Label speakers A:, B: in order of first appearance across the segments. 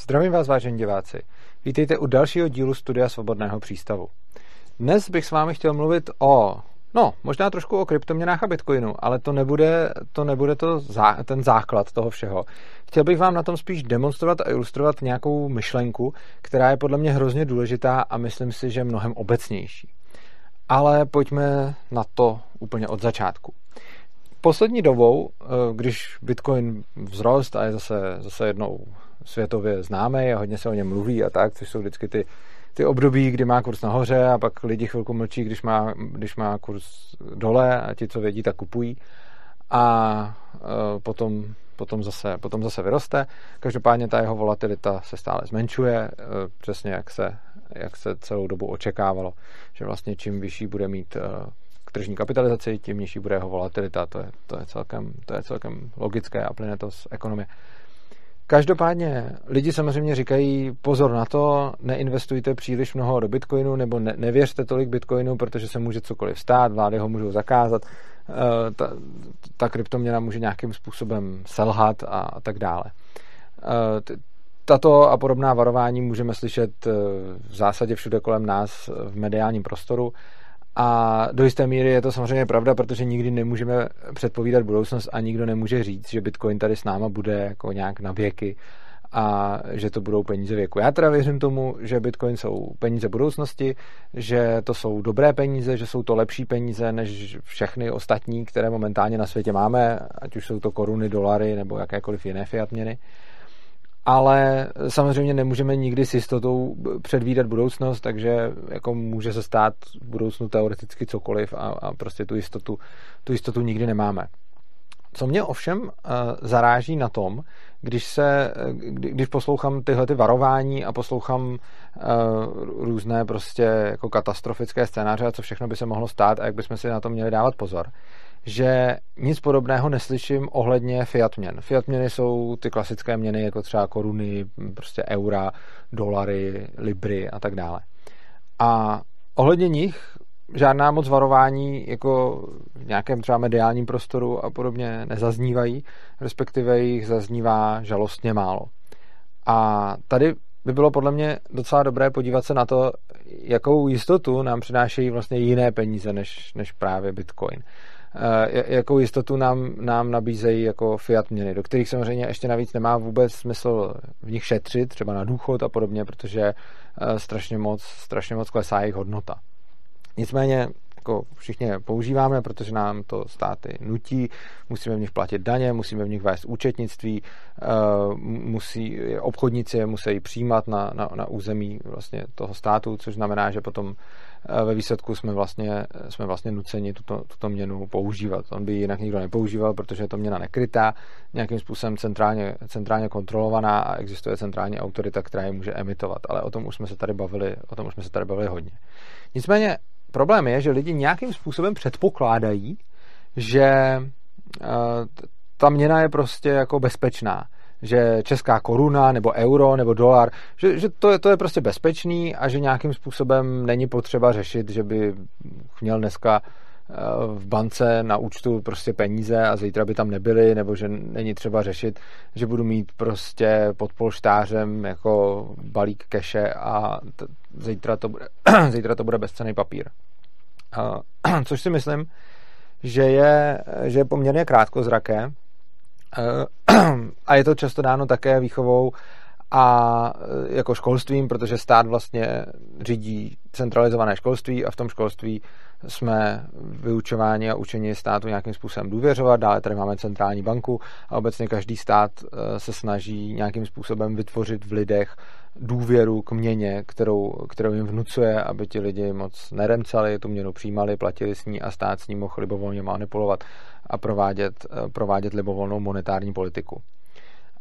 A: Zdravím vás, vážení diváci. Vítejte u dalšího dílu Studia Svobodného přístavu. Dnes bych s vámi chtěl mluvit o, no, možná trošku o kryptoměnách a bitcoinu, ale to nebude, to nebude to zá, ten základ toho všeho. Chtěl bych vám na tom spíš demonstrovat a ilustrovat nějakou myšlenku, která je podle mě hrozně důležitá a myslím si, že mnohem obecnější. Ale pojďme na to úplně od začátku. Poslední dobou, eh, když Bitcoin vzrost a je zase, zase jednou světově známý a hodně se o něm mluví a tak, což jsou vždycky ty, ty období, kdy má kurz nahoře a pak lidi chvilku mlčí, když má, když má kurz dole a ti, co vědí, tak kupují a e, potom, potom, zase, potom zase vyroste. Každopádně ta jeho volatilita se stále zmenšuje, e, přesně jak se, jak se celou dobu očekávalo, že vlastně čím vyšší bude mít e, k tržní kapitalizaci, tím nižší bude jeho volatilita. To je, to je, celkem, to je celkem logické a plyne to z ekonomie. Každopádně lidi samozřejmě říkají pozor na to, neinvestujte příliš mnoho do Bitcoinu nebo ne, nevěřte tolik Bitcoinu, protože se může cokoliv stát, vlády ho můžou zakázat, eh, ta, ta kryptoměna může nějakým způsobem selhat a, a tak dále. Eh, tato a podobná varování můžeme slyšet eh, v zásadě všude kolem nás v mediálním prostoru a do jisté míry je to samozřejmě pravda, protože nikdy nemůžeme předpovídat budoucnost a nikdo nemůže říct, že Bitcoin tady s náma bude jako nějak na věky a že to budou peníze věku. Já teda věřím tomu, že Bitcoin jsou peníze budoucnosti, že to jsou dobré peníze, že jsou to lepší peníze než všechny ostatní, které momentálně na světě máme, ať už jsou to koruny, dolary nebo jakékoliv jiné fiat měny ale samozřejmě nemůžeme nikdy s jistotou předvídat budoucnost, takže jako může se stát v budoucnu teoreticky cokoliv a, a prostě tu jistotu, tu jistotu nikdy nemáme. Co mě ovšem uh, zaráží na tom, když, se, kdy, když poslouchám tyhle ty varování a poslouchám uh, různé prostě jako katastrofické scénáře a co všechno by se mohlo stát a jak bychom si na to měli dávat pozor, že nic podobného neslyším ohledně fiat měn. Fiat měny jsou ty klasické měny, jako třeba koruny, prostě eura, dolary, libry a tak dále. A ohledně nich žádná moc varování jako v nějakém třeba mediálním prostoru a podobně nezaznívají, respektive jich zaznívá žalostně málo. A tady by bylo podle mě docela dobré podívat se na to, jakou jistotu nám přinášejí vlastně jiné peníze než, než právě Bitcoin. Eh, jakou jistotu nám, nám nabízejí jako fiat měny, do kterých samozřejmě ještě navíc nemá vůbec smysl v nich šetřit, třeba na důchod a podobně, protože eh, strašně moc, strašně moc klesá jejich hodnota. Nicméně jako všichni používáme, protože nám to státy nutí, musíme v nich platit daně, musíme v nich vést účetnictví, eh, musí, obchodníci je musí přijímat na, na, na území vlastně toho státu, což znamená, že potom eh, ve výsledku jsme vlastně, jsme vlastně nuceni tuto, tuto měnu používat. On by ji jinak nikdo nepoužíval, protože je to měna nekrytá, nějakým způsobem centrálně, centrálně kontrolovaná a existuje centrální autorita, která ji může emitovat. Ale o tom už jsme se tady bavili, o tom už jsme se tady bavili hodně. Nicméně problém je, že lidi nějakým způsobem předpokládají, že eh, ta měna je prostě jako bezpečná. Že česká koruna nebo euro nebo dolar, že, že to, je, to je prostě bezpečný a že nějakým způsobem není potřeba řešit, že by měl dneska v bance na účtu prostě peníze a zítra by tam nebyly, nebo že není třeba řešit, že budu mít prostě pod polštářem jako balík keše a t- zítra, to bude, zítra to bude bezcený papír. Uh, což si myslím, že je, že je poměrně krátkozraké uh, a je to často dáno také výchovou a jako školstvím, protože stát vlastně řídí centralizované školství a v tom školství jsme vyučováni a učení státu nějakým způsobem důvěřovat. Dále tady máme centrální banku a obecně každý stát eh, se snaží nějakým způsobem vytvořit v lidech důvěru k měně, kterou, kterou jim vnucuje, aby ti lidi moc neremcali, tu měnu přijímali, platili s ní a stát s ní mohl libovolně manipulovat a provádět, eh, provádět libovolnou monetární politiku.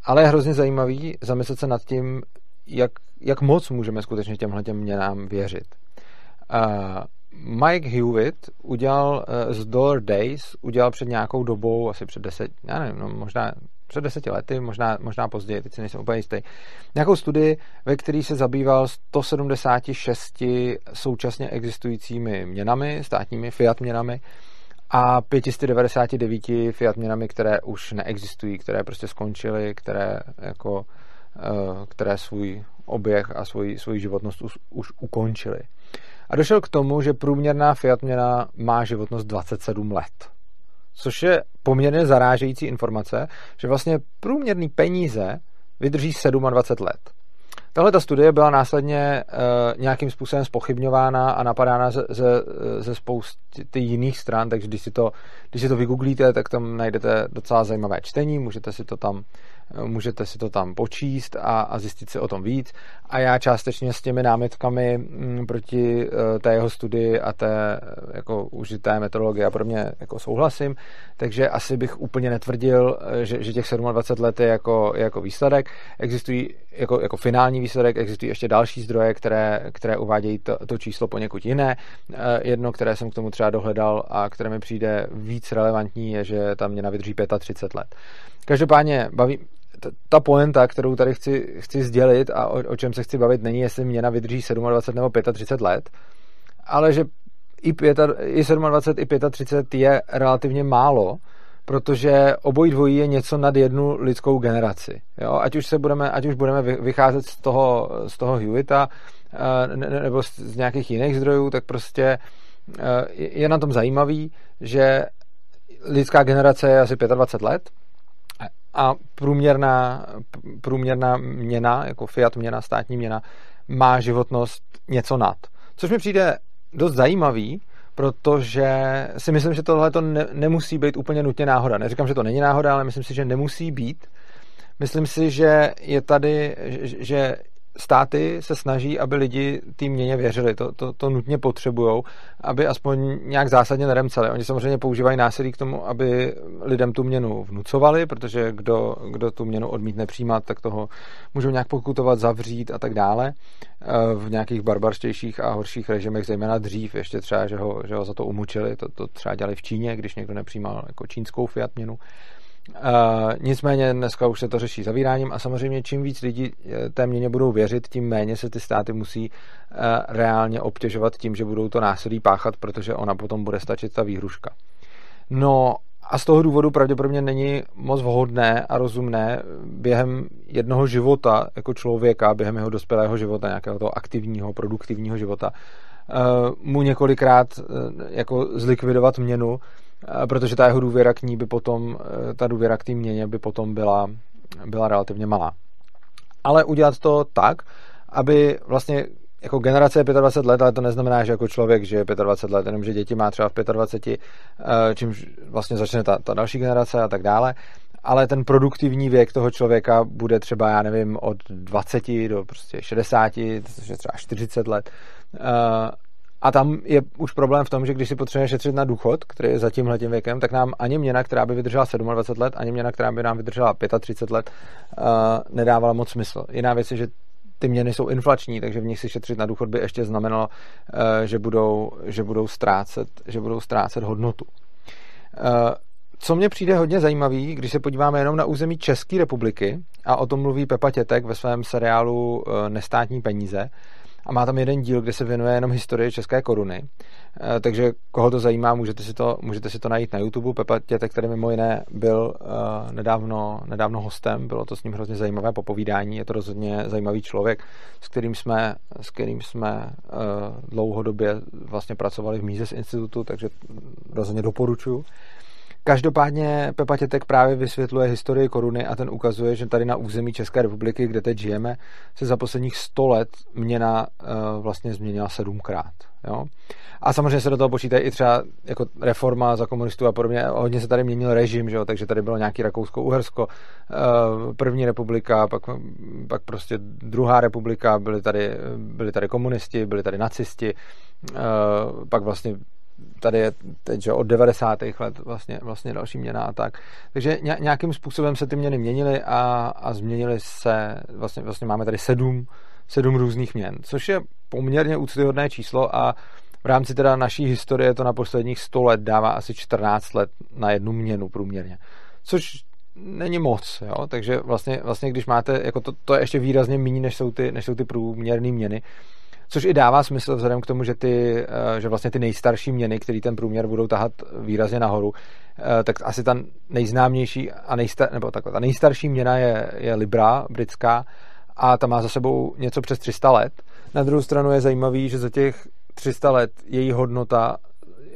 A: Ale je hrozně zajímavý zamyslet se nad tím, jak, jak moc můžeme skutečně těmhle těm měnám věřit. Uh, Mike Hewitt udělal uh, z Dollar Days, udělal před nějakou dobou, asi před deset, já nevím, no, možná před deseti lety, možná, možná později, teď si nejsem úplně jistý, nějakou studii, ve které se zabýval 176 současně existujícími měnami, státními fiat měnami a 599 fiat měnami, které už neexistují, které prostě skončily, které jako které svůj oběh a svoji, svoji životnost už, už ukončily. A došel k tomu, že průměrná fiat měna má životnost 27 let. Což je poměrně zarážející informace, že vlastně průměrný peníze vydrží 27 let. Tahle ta studie byla následně uh, nějakým způsobem spochybňována a napadána ze, ze, ze spousty jiných stran, takže když si, to, když si to vygooglíte, tak tam najdete docela zajímavé čtení, můžete si to tam můžete si to tam počíst a, a zjistit si o tom víc. A já částečně s těmi námitkami mm, proti eh, té jeho studii a té eh, jako užité metodologie a podobně jako souhlasím, takže asi bych úplně netvrdil, eh, že, že těch 27 let je jako, je jako výsledek. Existují jako, jako finální výsledek, existují ještě další zdroje, které, které uvádějí to, to číslo poněkud jiné. Jedno, které jsem k tomu třeba dohledal a které mi přijde víc relevantní, je, že tam mě navydrží 35 let. Každopádně baví, ta poenta, kterou tady chci, chci sdělit a o, o čem se chci bavit, není, jestli měna vydrží 27 nebo 35 let, ale že i, 5, i 27, i 35 je relativně málo, protože obojí dvojí je něco nad jednu lidskou generaci. Jo? Ať, už se budeme, ať už budeme vycházet z toho, z toho Hewita eh, nebo z nějakých jiných zdrojů, tak prostě eh, je na tom zajímavý, že lidská generace je asi 25 let a průměrná, průměrná měna, jako fiat měna, státní měna, má životnost něco nad. Což mi přijde dost zajímavý, protože si myslím, že tohle to ne, nemusí být úplně nutně náhoda. Neříkám, že to není náhoda, ale myslím si, že nemusí být. Myslím si, že je tady, že státy se snaží, aby lidi té měně věřili. To, to, to nutně potřebují, aby aspoň nějak zásadně neremceli. Oni samozřejmě používají násilí k tomu, aby lidem tu měnu vnucovali, protože kdo, kdo tu měnu odmítne přijímat, tak toho můžou nějak pokutovat, zavřít a tak dále. V nějakých barbarštějších a horších režimech, zejména dřív, ještě třeba, že ho, že ho za to umučili, to, to třeba dělali v Číně, když někdo nepřijímal jako čínskou fiat měnu. Uh, nicméně dneska už se to řeší zavíráním a samozřejmě čím víc lidí eh, té měně budou věřit, tím méně se ty státy musí uh, reálně obtěžovat tím, že budou to násilí páchat, protože ona potom bude stačit ta výhruška. No a z toho důvodu pravděpodobně není moc vhodné a rozumné během jednoho života jako člověka, během jeho dospělého života, nějakého toho aktivního, produktivního života, uh, mu několikrát jako zlikvidovat měnu, protože ta jeho důvěra k ní by potom, eh, ta důvěra k té měně by potom byla, byla relativně malá. Ale udělat to tak, aby vlastně jako generace je 25 let, ale to neznamená, že jako člověk žije 25 let, jenom že děti má třeba v 25, eh, čímž vlastně začne ta, ta další generace a tak dále. Ale ten produktivní věk toho člověka bude třeba, já nevím, od 20 do prostě 60, což je třeba 40 let. A tam je už problém v tom, že když si potřebujeme šetřit na důchod, který je za tímhle tím věkem, tak nám ani měna, která by vydržela 27 let, ani měna, která by nám vydržela 35 let, uh, nedávala moc smysl. Jiná věc je, že ty měny jsou inflační, takže v nich si šetřit na důchod by ještě znamenalo, uh, že budou, že budou, ztrácet, že budou ztrácet hodnotu. Uh, co mně přijde hodně zajímavý, když se podíváme jenom na území České republiky, a o tom mluví Pepa Tětek ve svém seriálu Nestátní peníze, a má tam jeden díl, kde se věnuje jenom historii české koruny. Eh, takže koho to zajímá, můžete si to, můžete si to najít na YouTube. Pepa Tětek, který mimo jiné byl uh, nedávno, nedávno hostem, bylo to s ním hrozně zajímavé popovídání, je to rozhodně zajímavý člověk, s kterým jsme, s kterým jsme uh, dlouhodobě vlastně pracovali v Mises institutu, takže rozhodně doporučuji. Každopádně Pepa Tětek právě vysvětluje historii koruny a ten ukazuje, že tady na území České republiky, kde teď žijeme, se za posledních 100 let měna uh, vlastně změnila sedmkrát. Jo? A samozřejmě se do toho počítají i třeba jako reforma za komunistů a podobně. Hodně se tady měnil režim, že jo? takže tady bylo nějaký Rakousko-Uhersko, uh, první republika, pak, pak prostě druhá republika, byli tady, byli tady komunisti, byli tady nacisti, uh, pak vlastně tady je teď, že od 90. let vlastně, vlastně další měna a tak. Takže nějakým způsobem se ty měny měnily a, a změnily se, vlastně, vlastně máme tady sedm, sedm různých měn, což je poměrně úctyhodné číslo a v rámci teda naší historie to na posledních 100 let dává asi 14 let na jednu měnu průměrně. Což není moc, jo? takže vlastně, vlastně když máte, jako to, to je ještě výrazně méně, než jsou ty, než jsou ty průměrné měny, Což i dává smysl vzhledem k tomu, že, ty, že vlastně ty nejstarší měny, které ten průměr budou tahat výrazně nahoru, tak asi ta nejznámější a nejstar, nebo takhle, ta nejstarší měna je, je Libra britská a ta má za sebou něco přes 300 let. Na druhou stranu je zajímavý, že za těch 300 let její hodnota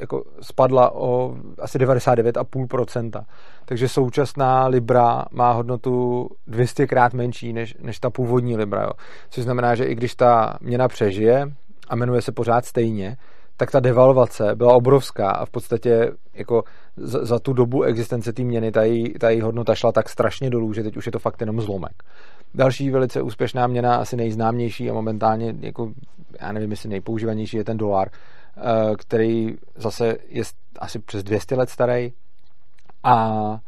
A: jako spadla o asi 99,5%. Takže současná Libra má hodnotu 200 krát menší než, než ta původní Libra. Jo. Což znamená, že i když ta měna přežije a jmenuje se pořád stejně, tak ta devalvace byla obrovská a v podstatě jako za, za tu dobu existence té měny ta její, ta její hodnota šla tak strašně dolů, že teď už je to fakt jenom zlomek. Další velice úspěšná měna, asi nejznámější a momentálně, jako, já nevím, jestli nejpoužívanější je ten dolar, který zase je asi přes 200 let starý a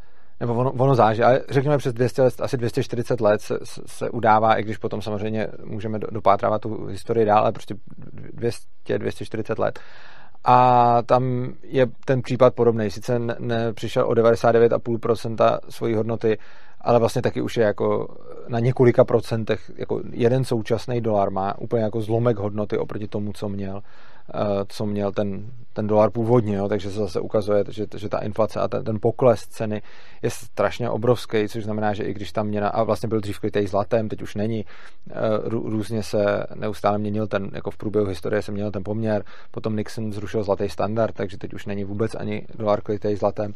A: nebo ono, ono záží, ale řekněme přes 200 let, asi 240 let se, se udává, i když potom samozřejmě můžeme dopátrávat tu historii dál, ale prostě 200, 240 let. A tam je ten případ podobný. Sice nepřišel o 99,5% svojí hodnoty, ale vlastně taky už je jako na několika procentech, jako jeden současný dolar má úplně jako zlomek hodnoty oproti tomu, co měl, eh, co měl ten, ten dolar původně, jo, takže se zase ukazuje, že, že ta inflace a ten, ten pokles ceny je strašně obrovský, což znamená, že i když tam měna, a vlastně byl dřív krytej zlatem, teď už není, eh, různě se neustále měnil ten, jako v průběhu historie se měnil ten poměr, potom Nixon zrušil zlatý standard, takže teď už není vůbec ani dolar krytej zlatem.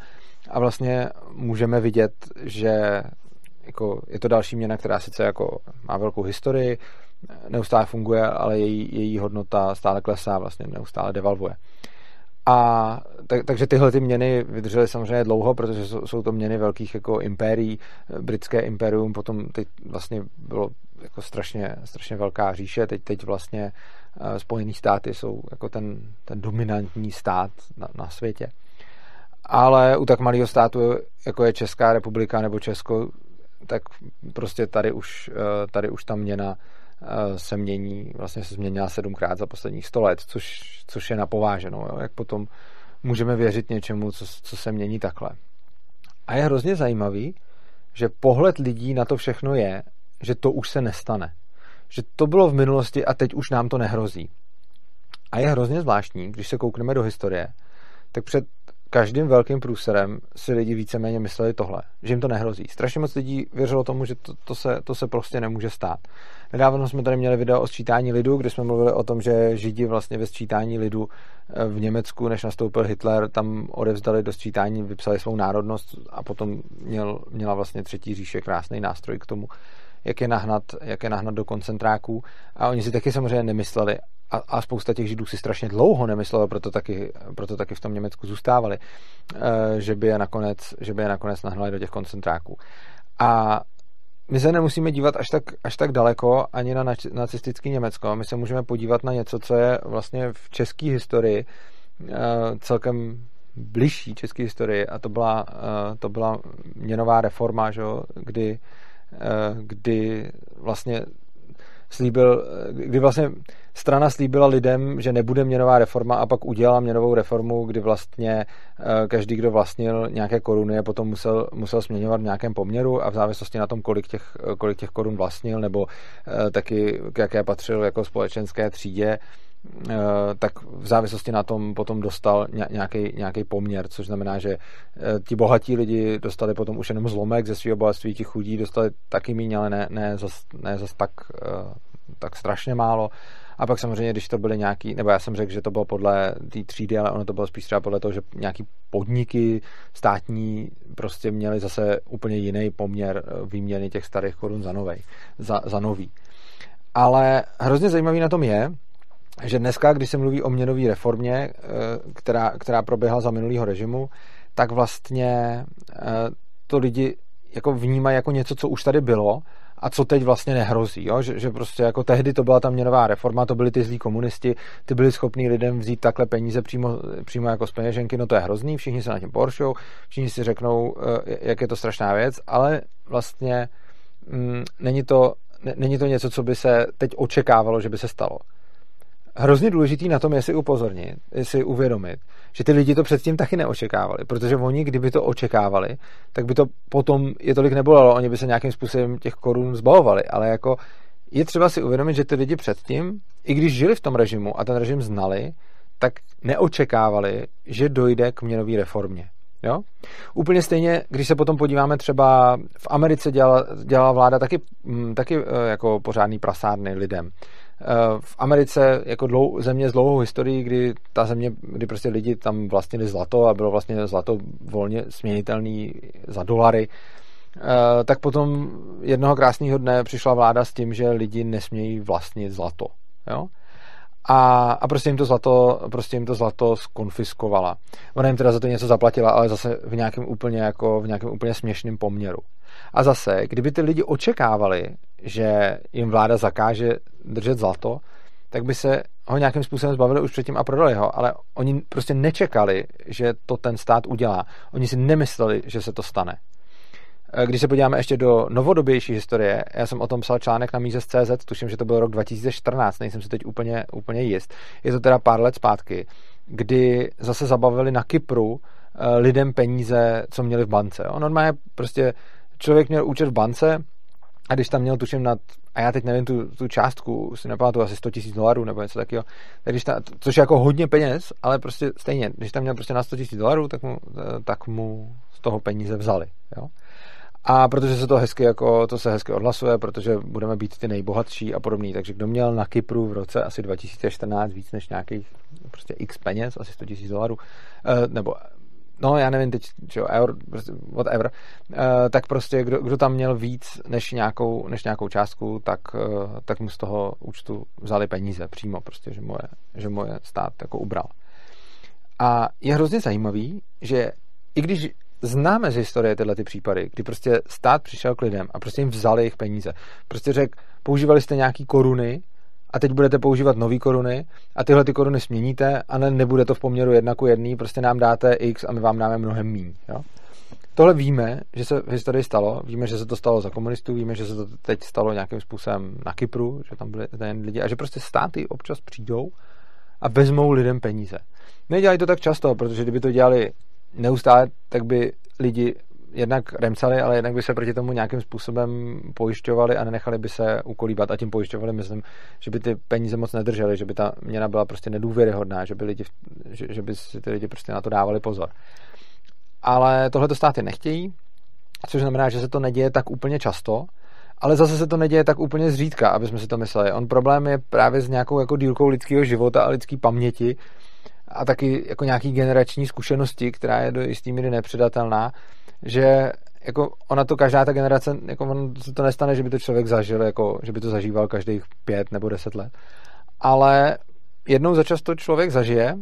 A: A vlastně můžeme vidět, že jako je to další měna, která sice jako má velkou historii, neustále funguje, ale její, její hodnota stále klesá, vlastně neustále devalvuje. A tak, takže tyhle ty měny vydržely samozřejmě dlouho, protože jsou, jsou to měny velkých jako impérií. Britské imperium potom teď vlastně bylo jako strašně, strašně velká říše, teď, teď vlastně uh, Spojený státy jsou jako ten, ten dominantní stát na, na světě. Ale u tak malého státu, jako je Česká republika nebo Česko, tak prostě tady už, uh, tady už ta měna Eh, se mění, vlastně se změnila sedmkrát za posledních sto let, což, což je napováženou. Jo? Jak potom můžeme věřit něčemu, co, co se mění takhle. A je hrozně zajímavý, že pohled lidí na to všechno je, že to už se nestane. Že to bylo v minulosti a teď už nám to nehrozí. A je hrozně zvláštní, když se koukneme do historie, tak před každým velkým průserem si lidi víceméně mysleli tohle, že jim to nehrozí. Strašně moc lidí věřilo tomu, že to, to, se, to se prostě nemůže stát. Nedávno jsme tady měli video o sčítání lidu, kde jsme mluvili o tom, že Židi vlastně ve sčítání lidu eh, v Německu, než nastoupil Hitler, tam odevzdali do sčítání, vypsali svou národnost a potom měl, měla vlastně třetí říše krásný nástroj k tomu, jak je nahnat, jak je nahnat do koncentráků. A oni si taky samozřejmě nemysleli, a, a spousta těch židů si strašně dlouho nemyslela, proto taky, proto taky v tom Německu zůstávali, eh, že by je nakonec, že by je nakonec nahnali do těch koncentráků. A my se nemusíme dívat až tak, až tak daleko ani na nacistický Německo. My se můžeme podívat na něco, co je vlastně v české historii eh, celkem bližší české historii a to byla, eh, to byla měnová reforma, že, kdy, kdy vlastně slíbil, kdy vlastně strana slíbila lidem, že nebude měnová reforma a pak udělala měnovou reformu, kdy vlastně eh, každý, kdo vlastnil nějaké koruny, je potom musel, musel směňovat v nějakém poměru a v závislosti na tom, kolik těch, kolik těch korun vlastnil, nebo eh, taky k jaké patřil jako společenské třídě, tak v závislosti na tom potom dostal nějaký, nějaký poměr, což znamená, že ti bohatí lidi dostali potom už jenom zlomek ze svého bohatství, ti chudí dostali taky míň, ale ne, ne, zas, ne zas tak, tak strašně málo. A pak samozřejmě, když to byly nějaký, nebo já jsem řekl, že to bylo podle té třídy, ale ono to bylo spíš třeba podle toho, že nějaký podniky státní prostě měly zase úplně jiný poměr eh, výměny těch starých korun za, novej, za, za nový. Ale hrozně zajímavý na tom je, že dneska, když se mluví o měnové reformě, eh, která, která proběhla za minulého režimu, tak vlastně eh, to lidi jako vnímají jako něco, co už tady bylo a co teď vlastně nehrozí. Jo? Že, že prostě jako tehdy to byla ta měnová reforma, to byli ty zlí komunisti, ty byli schopní lidem vzít takhle peníze přímo, přímo jako z peněženky, no to je hrozný, všichni se na tím poršou, všichni si řeknou, eh, jak je to strašná věc, ale vlastně mm, není, to, není to něco, co by se teď očekávalo, že by se stalo hrozně důležitý na tom je si upozornit, si uvědomit, že ty lidi to předtím taky neočekávali, protože oni, kdyby to očekávali, tak by to potom je tolik nebolelo, oni by se nějakým způsobem těch korun zbavovali, ale jako je třeba si uvědomit, že ty lidi předtím, i když žili v tom režimu a ten režim znali, tak neočekávali, že dojde k měnové reformě. Jo? Úplně stejně, když se potom podíváme třeba v Americe dělala, dělala vláda taky, mm, taky eh, jako pořádný prasárny lidem. Eh, v Americe jako dlou, země s dlouhou historií, kdy ta země, kdy prostě lidi tam vlastnili zlato a bylo vlastně zlato volně směnitelný za dolary, eh, tak potom jednoho krásného dne přišla vláda s tím, že lidi nesmějí vlastnit zlato. Jo? A, a prostě jim to zlato, prostě jim to zlato skonfiskovala. Ona jim teda za to něco zaplatila, ale zase v nějakém úplně jako v nějakém úplně směšném poměru. A zase, kdyby ty lidi očekávali, že jim vláda zakáže držet zlato, tak by se ho nějakým způsobem zbavili už předtím a prodali ho, ale oni prostě nečekali, že to ten stát udělá. Oni si nemysleli, že se to stane. Eh, když se podíváme ještě do novodobější historie, já jsem o tom psal článek na Mízes.cz, tuším, že to byl rok 2014, nejsem si teď úplně, úplně jist. Je to teda pár let zpátky, kdy zase zabavili na Kypru eh, lidem peníze, co měli v bance. On normálně prostě člověk měl účet v bance a když tam měl, tuším, nad, a já teď nevím tu, tu částku, si nepamatuju, asi 100 tisíc dolarů nebo něco takového, tak když ta, což je jako hodně peněz, ale prostě stejně, když tam měl prostě na 100 tisíc dolarů, tak mu, eh, tak mu z toho peníze vzali. Jo? A protože se to hezky jako, to se hezky odhlasuje, protože budeme být ty nejbohatší a podobný. Takže kdo měl na Kypru v roce asi 2014 víc než nějakých prostě x peněz, asi 100 000 dolarů, eh, nebo no já nevím teď, čo, eur, prostě whatever, eh, tak prostě kdo, kdo tam měl víc než nějakou, než nějakou částku, tak, eh, tak mu z toho účtu vzali peníze přímo, prostě, že moje, že moje stát jako ubral. A je hrozně zajímavý, že i když známe z historie tyhle ty případy, kdy prostě stát přišel k lidem a prostě jim vzali jejich peníze. Prostě řekl, používali jste nějaký koruny a teď budete používat nové koruny a tyhle ty koruny směníte a ne, nebude to v poměru jedna ku jedný, prostě nám dáte x a my vám dáme mnohem míň. Jo? Tohle víme, že se v historii stalo, víme, že se to stalo za komunistů, víme, že se to teď stalo nějakým způsobem na Kypru, že tam byly ten lidi a že prostě státy občas přijdou a vezmou lidem peníze. Nedělají to tak často, protože kdyby to dělali neustále, tak by lidi jednak remcali, ale jednak by se proti tomu nějakým způsobem pojišťovali a nenechali by se ukolíbat a tím pojišťovali, myslím, že by ty peníze moc nedržely, že by ta měna byla prostě nedůvěryhodná, že by, lidi, že, že by si ty lidi prostě na to dávali pozor. Ale tohle to státy nechtějí, což znamená, že se to neděje tak úplně často, ale zase se to neděje tak úplně zřídka, aby jsme si to mysleli. On problém je právě s nějakou jako dílkou lidského života a lidské paměti, a taky jako nějaký generační zkušenosti, která je do jistý míry nepředatelná, že jako ona to každá ta generace, jako on se to nestane, že by to člověk zažil, jako, že by to zažíval každých pět nebo deset let. Ale jednou za čas to člověk zažije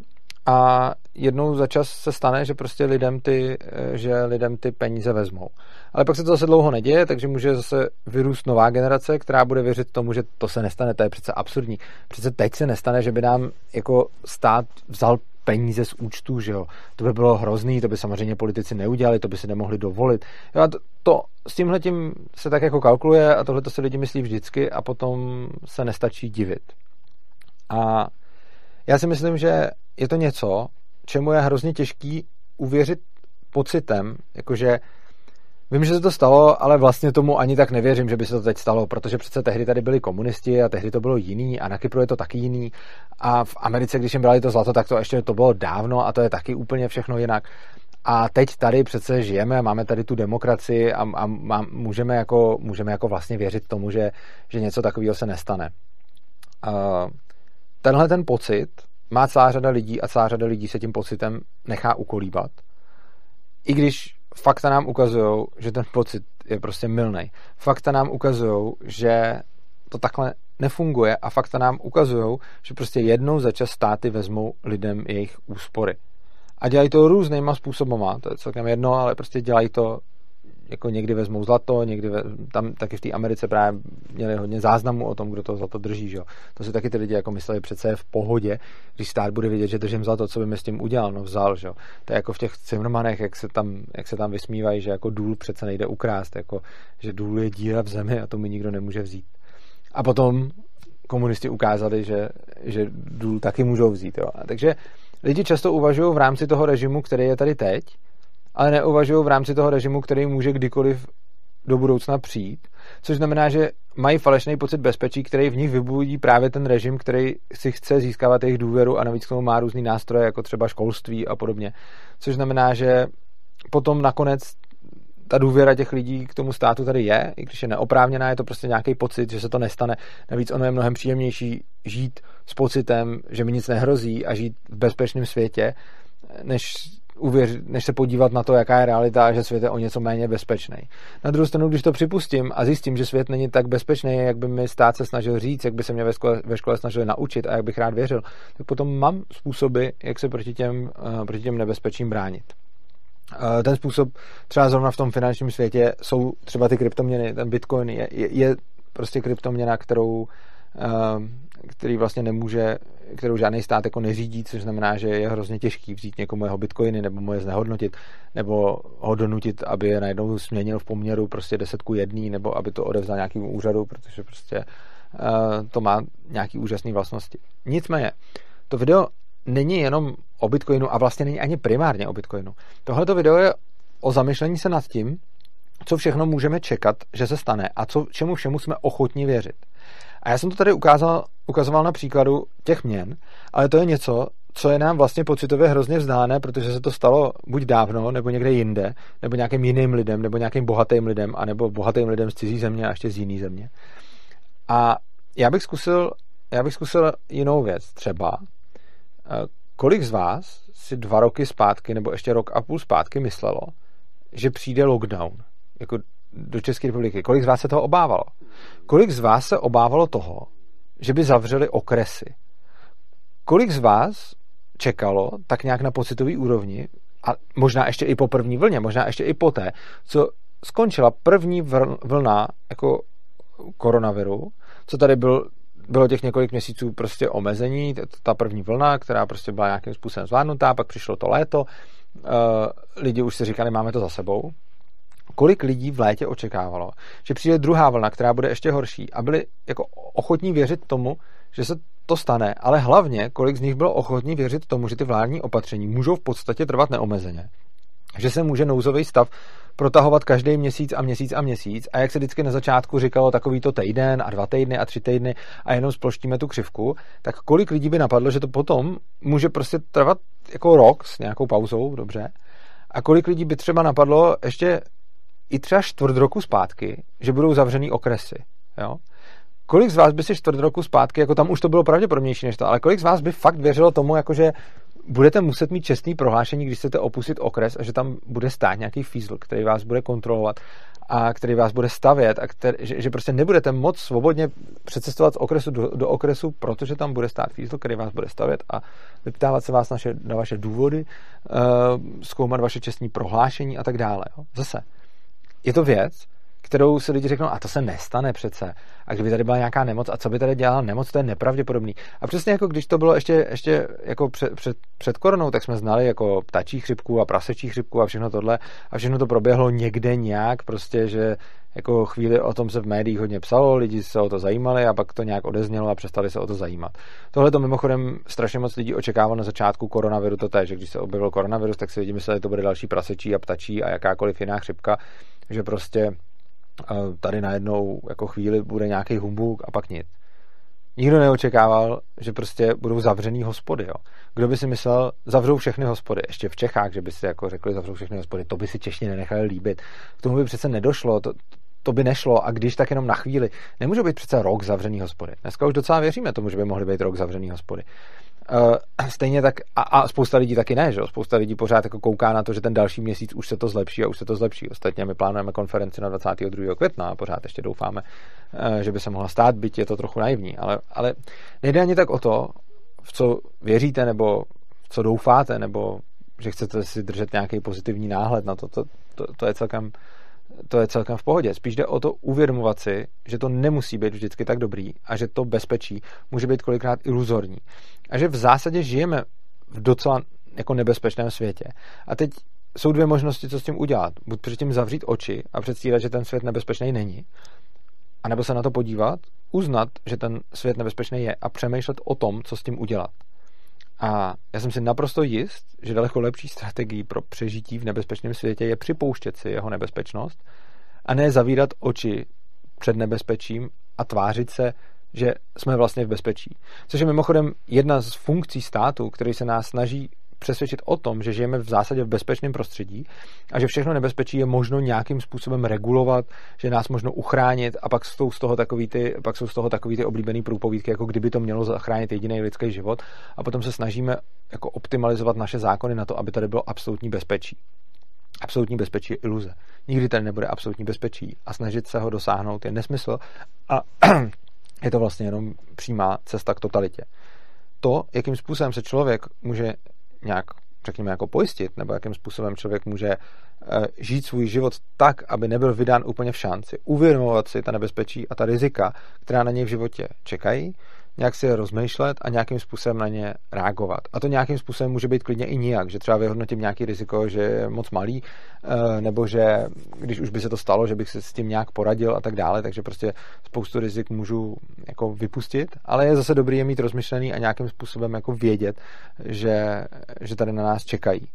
A: a jednou za čas se stane, že prostě lidem ty, že lidem ty peníze vezmou. Ale pak se to zase dlouho neděje, takže může zase vyrůst nová generace, která bude věřit tomu, že to se nestane. To je přece absurdní. Přece teď se nestane, že by nám jako stát vzal peníze z účtu, že jo. To by bylo hrozný, to by samozřejmě politici neudělali, to by si nemohli dovolit. Jo, a to, to s tímhle tím se tak jako kalkuluje a tohle to si lidi myslí vždycky a potom se nestačí divit. A já si myslím, že je to něco, čemu je hrozně těžký uvěřit pocitem, jakože Vím, že se to stalo, ale vlastně tomu ani tak nevěřím, že by se to teď stalo, protože přece tehdy tady byli komunisti a tehdy to bylo jiný a na Kypru je to taky jiný a v Americe, když jim brali to zlato, tak to ještě to bylo dávno a to je taky úplně všechno jinak. A teď tady přece žijeme, máme tady tu demokracii a, a, a můžeme, jako, můžeme jako vlastně věřit tomu, že, že něco takového se nestane. Uh, tenhle ten pocit má celá řada lidí a celá řada lidí se tím pocitem nechá ukolíbat. I když fakta nám ukazují, že ten pocit je prostě milný. Fakta nám ukazují, že to takhle nefunguje a fakta nám ukazují, že prostě jednou za čas státy vezmou lidem jejich úspory. A dělají to různýma způsobama, to je celkem jedno, ale prostě dělají to jako někdy vezmou zlato, někdy ve, tam taky v té Americe právě měli hodně záznamů o tom, kdo to zlato drží, že? To si taky ty lidi jako mysleli přece v pohodě, když stát bude vědět, že držím zlato, co by mi s tím udělal, no vzal, že? To je jako v těch Cimrmanech, jak se tam, jak se tam vysmívají, že jako důl přece nejde ukrást, jako, že důl je díra v zemi a to mi nikdo nemůže vzít. A potom komunisti ukázali, že, že důl taky můžou vzít, jo? A takže lidi často uvažují v rámci toho režimu, který je tady teď, ale neuvažují v rámci toho režimu, který může kdykoliv do budoucna přijít, což znamená, že mají falešný pocit bezpečí, který v nich vybudí právě ten režim, který si chce získávat jejich důvěru a navíc k tomu má různý nástroje, jako třeba školství a podobně. Což znamená, že potom nakonec ta důvěra těch lidí k tomu státu tady je, i když je neoprávněná, je to prostě nějaký pocit, že se to nestane. Navíc ono je mnohem příjemnější žít s pocitem, že mi nic nehrozí a žít v bezpečném světě, než uvěř, než se podívat na to, jaká je realita a že svět je o něco méně bezpečný. Na druhou stranu, když to připustím a zjistím, že svět není tak bezpečný, jak by mi stát se snažil říct, jak by se mě ve škole, ve škole snažili naučit a jak bych rád věřil, tak potom mám způsoby, jak se proti těm, uh, proti těm nebezpečím bránit. Uh, ten způsob třeba zrovna v tom finančním světě jsou třeba ty kryptoměny, ten bitcoin je, je, je prostě kryptoměna, kterou uh, který vlastně nemůže, kterou žádný stát jako neřídí, což znamená, že je hrozně těžký vzít někomu jeho bitcoiny nebo mu je znehodnotit, nebo ho donutit, aby je najednou změnil v poměru prostě 10 ku 1, nebo aby to odevzal nějakému úřadu, protože prostě uh, to má nějaký úžasné vlastnosti. Nicméně, to video není jenom o Bitcoinu a vlastně není ani primárně o Bitcoinu. Tohle video je o zamyšlení se nad tím, co všechno můžeme čekat, že se stane a co, čemu všemu jsme ochotní věřit. A já jsem to tady ukázal, ukazoval na příkladu těch měn, ale to je něco, co je nám vlastně pocitově hrozně vzdálené, protože se to stalo buď dávno, nebo někde jinde, nebo nějakým jiným lidem, nebo nějakým bohatým lidem, anebo bohatým lidem z cizí země a ještě z jiný země. A já bych zkusil, já bych zkusil jinou věc. Třeba, eh, kolik z vás si dva roky zpátky, nebo ještě rok a půl zpátky myslelo, že přijde lockdown, jako do České republiky. Kolik z vás se toho obávalo? Kolik z vás se obávalo toho, že by zavřeli okresy? Kolik z vás čekalo tak nějak na pocitový úrovni, a možná ještě i po první vlně, možná ještě i poté, co skončila první vlna jako koronaviru, co tady byl, bylo těch několik měsíců prostě omezení, ta první vlna, která prostě byla nějakým způsobem zvládnutá, pak přišlo to léto, lidi už si říkali, máme to za sebou, kolik lidí v létě očekávalo, že přijde druhá vlna, která bude ještě horší a byli jako ochotní věřit tomu, že se to stane, ale hlavně, kolik z nich bylo ochotní věřit tomu, že ty vládní opatření můžou v podstatě trvat neomezeně. Že se může nouzový stav protahovat každý měsíc a měsíc a měsíc a jak se vždycky na začátku říkalo takový to týden a dva týdny a tři týdny a jenom sploštíme tu křivku, tak kolik lidí by napadlo, že to potom může prostě trvat jako rok s nějakou pauzou, dobře, a kolik lidí by třeba napadlo ještě i třeba čtvrt roku zpátky, že budou zavřený okresy. Jo? Kolik z vás by si čtvrt roku zpátky, jako tam už to bylo pravděpodobnější než to, ale kolik z vás by fakt věřilo tomu, jakože budete muset mít čestný prohlášení, když chcete opustit okres a že tam bude stát nějaký fízl, který vás bude kontrolovat a který vás bude stavět a který, že, že prostě nebudete moc svobodně přecestovat z okresu do, do okresu, protože tam bude stát fízl, který vás bude stavět a vyptávat se vás naše, na vaše důvody, uh, zkoumat vaše čestní prohlášení a tak dále. Jo. Zase, je to věc, kterou si lidi řeknou, a to se nestane přece. A kdyby tady byla nějaká nemoc, a co by tady dělala nemoc, to je nepravděpodobný. A přesně jako když to bylo ještě, ještě jako před, před, před koronou, tak jsme znali jako ptačí chřipku a prasečí chřipku a všechno tohle. A všechno to proběhlo někde nějak, prostě, že jako chvíli o tom se v médiích hodně psalo, lidi se o to zajímali a pak to nějak odeznělo a přestali se o to zajímat. Tohle to mimochodem strašně moc lidí očekávalo na začátku koronaviru, to je, že když se objevil koronavirus, tak si lidi mysleli, že to bude další prasečí a ptačí a jakákoliv jiná chřipka že prostě tady najednou jako chvíli bude nějaký humbuk a pak nic. Nikdo neočekával, že prostě budou zavřený hospody. Jo. Kdo by si myslel, zavřou všechny hospody. Ještě v Čechách, že by si jako řekli, zavřou všechny hospody. To by si Češi nenechali líbit. K tomu by přece nedošlo. To, to by nešlo a když tak jenom na chvíli. Nemůže být přece rok zavřený hospody. Dneska už docela věříme tomu, že by mohly být rok zavřený hospody. Uh, stejně tak, a, a spousta lidí taky ne, že? Spousta lidí pořád jako kouká na to, že ten další měsíc už se to zlepší a už se to zlepší. Ostatně my plánujeme konferenci na 22. května a pořád ještě doufáme, uh, že by se mohla stát, byť je to trochu naivní. Ale, ale nejde ani tak o to, v co věříte nebo v co doufáte, nebo že chcete si držet nějaký pozitivní náhled na to. To, to, to je celkem to je celkem v pohodě. Spíš jde o to uvědomovat si, že to nemusí být vždycky tak dobrý a že to bezpečí může být kolikrát iluzorní. A že v zásadě žijeme v docela jako nebezpečném světě. A teď jsou dvě možnosti, co s tím udělat. Buď předtím zavřít oči a předstírat, že ten svět nebezpečný není, anebo se na to podívat, uznat, že ten svět nebezpečný je a přemýšlet o tom, co s tím udělat. A já jsem si naprosto jist, že daleko lepší strategií pro přežití v nebezpečném světě je připouštět si jeho nebezpečnost a ne zavírat oči před nebezpečím a tvářit se, že jsme vlastně v bezpečí. Což je mimochodem jedna z funkcí státu, který se nás snaží přesvědčit o tom, že žijeme v zásadě v bezpečném prostředí a že všechno nebezpečí je možno nějakým způsobem regulovat, že nás možno uchránit a pak jsou z toho takový ty, pak jsou z toho takový ty oblíbený průpovídky, jako kdyby to mělo zachránit jediný lidský život a potom se snažíme jako optimalizovat naše zákony na to, aby tady bylo absolutní bezpečí. Absolutní bezpečí je iluze. Nikdy tady nebude absolutní bezpečí a snažit se ho dosáhnout je nesmysl a je to vlastně jenom přímá cesta k totalitě. To, jakým způsobem se člověk může nějak, řekněme, jako pojistit, nebo jakým způsobem člověk může eh, žít svůj život tak, aby nebyl vydán úplně v šanci, uvědomovat si ta nebezpečí a ta rizika, která na něj v životě čekají, nějak si je rozmýšlet a nějakým způsobem na ně reagovat. A to nějakým způsobem může být klidně i nijak, že třeba vyhodnotím nějaký riziko, že je moc malý, eh, nebo že když už by se to stalo, že bych se s tím nějak poradil a tak dále, takže prostě spoustu rizik můžu jako vypustit, ale je zase dobrý je mít rozmyšlený a nějakým způsobem jako vědět, že, že tady na nás čekají.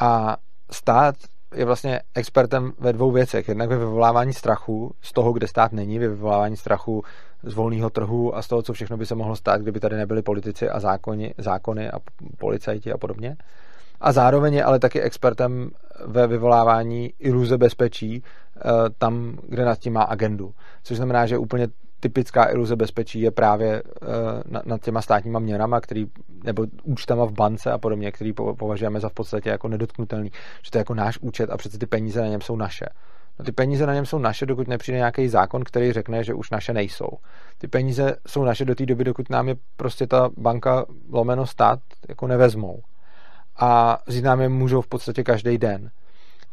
A: A stát je vlastně expertem ve dvou věcech. Jednak ve vyvolávání strachu z toho, kde stát není, ve vyvolávání strachu z volného trhu a z toho, co všechno by se mohlo stát, kdyby tady nebyli politici a zákony, zákony a policajti a podobně. A zároveň je ale taky expertem ve vyvolávání iluze bezpečí eh, tam, kde nad tím má agendu. Což znamená, že úplně typická iluze bezpečí je právě uh, nad těma státníma měrama, který, nebo účtama v bance a podobně, který považujeme za v podstatě jako nedotknutelný, že to je jako náš účet a přece ty peníze na něm jsou naše. No ty peníze na něm jsou naše, dokud nepřijde nějaký zákon, který řekne, že už naše nejsou. Ty peníze jsou naše do té doby, dokud nám je prostě ta banka lomeno stát jako nevezmou. A vzít nám je můžou v podstatě každý den.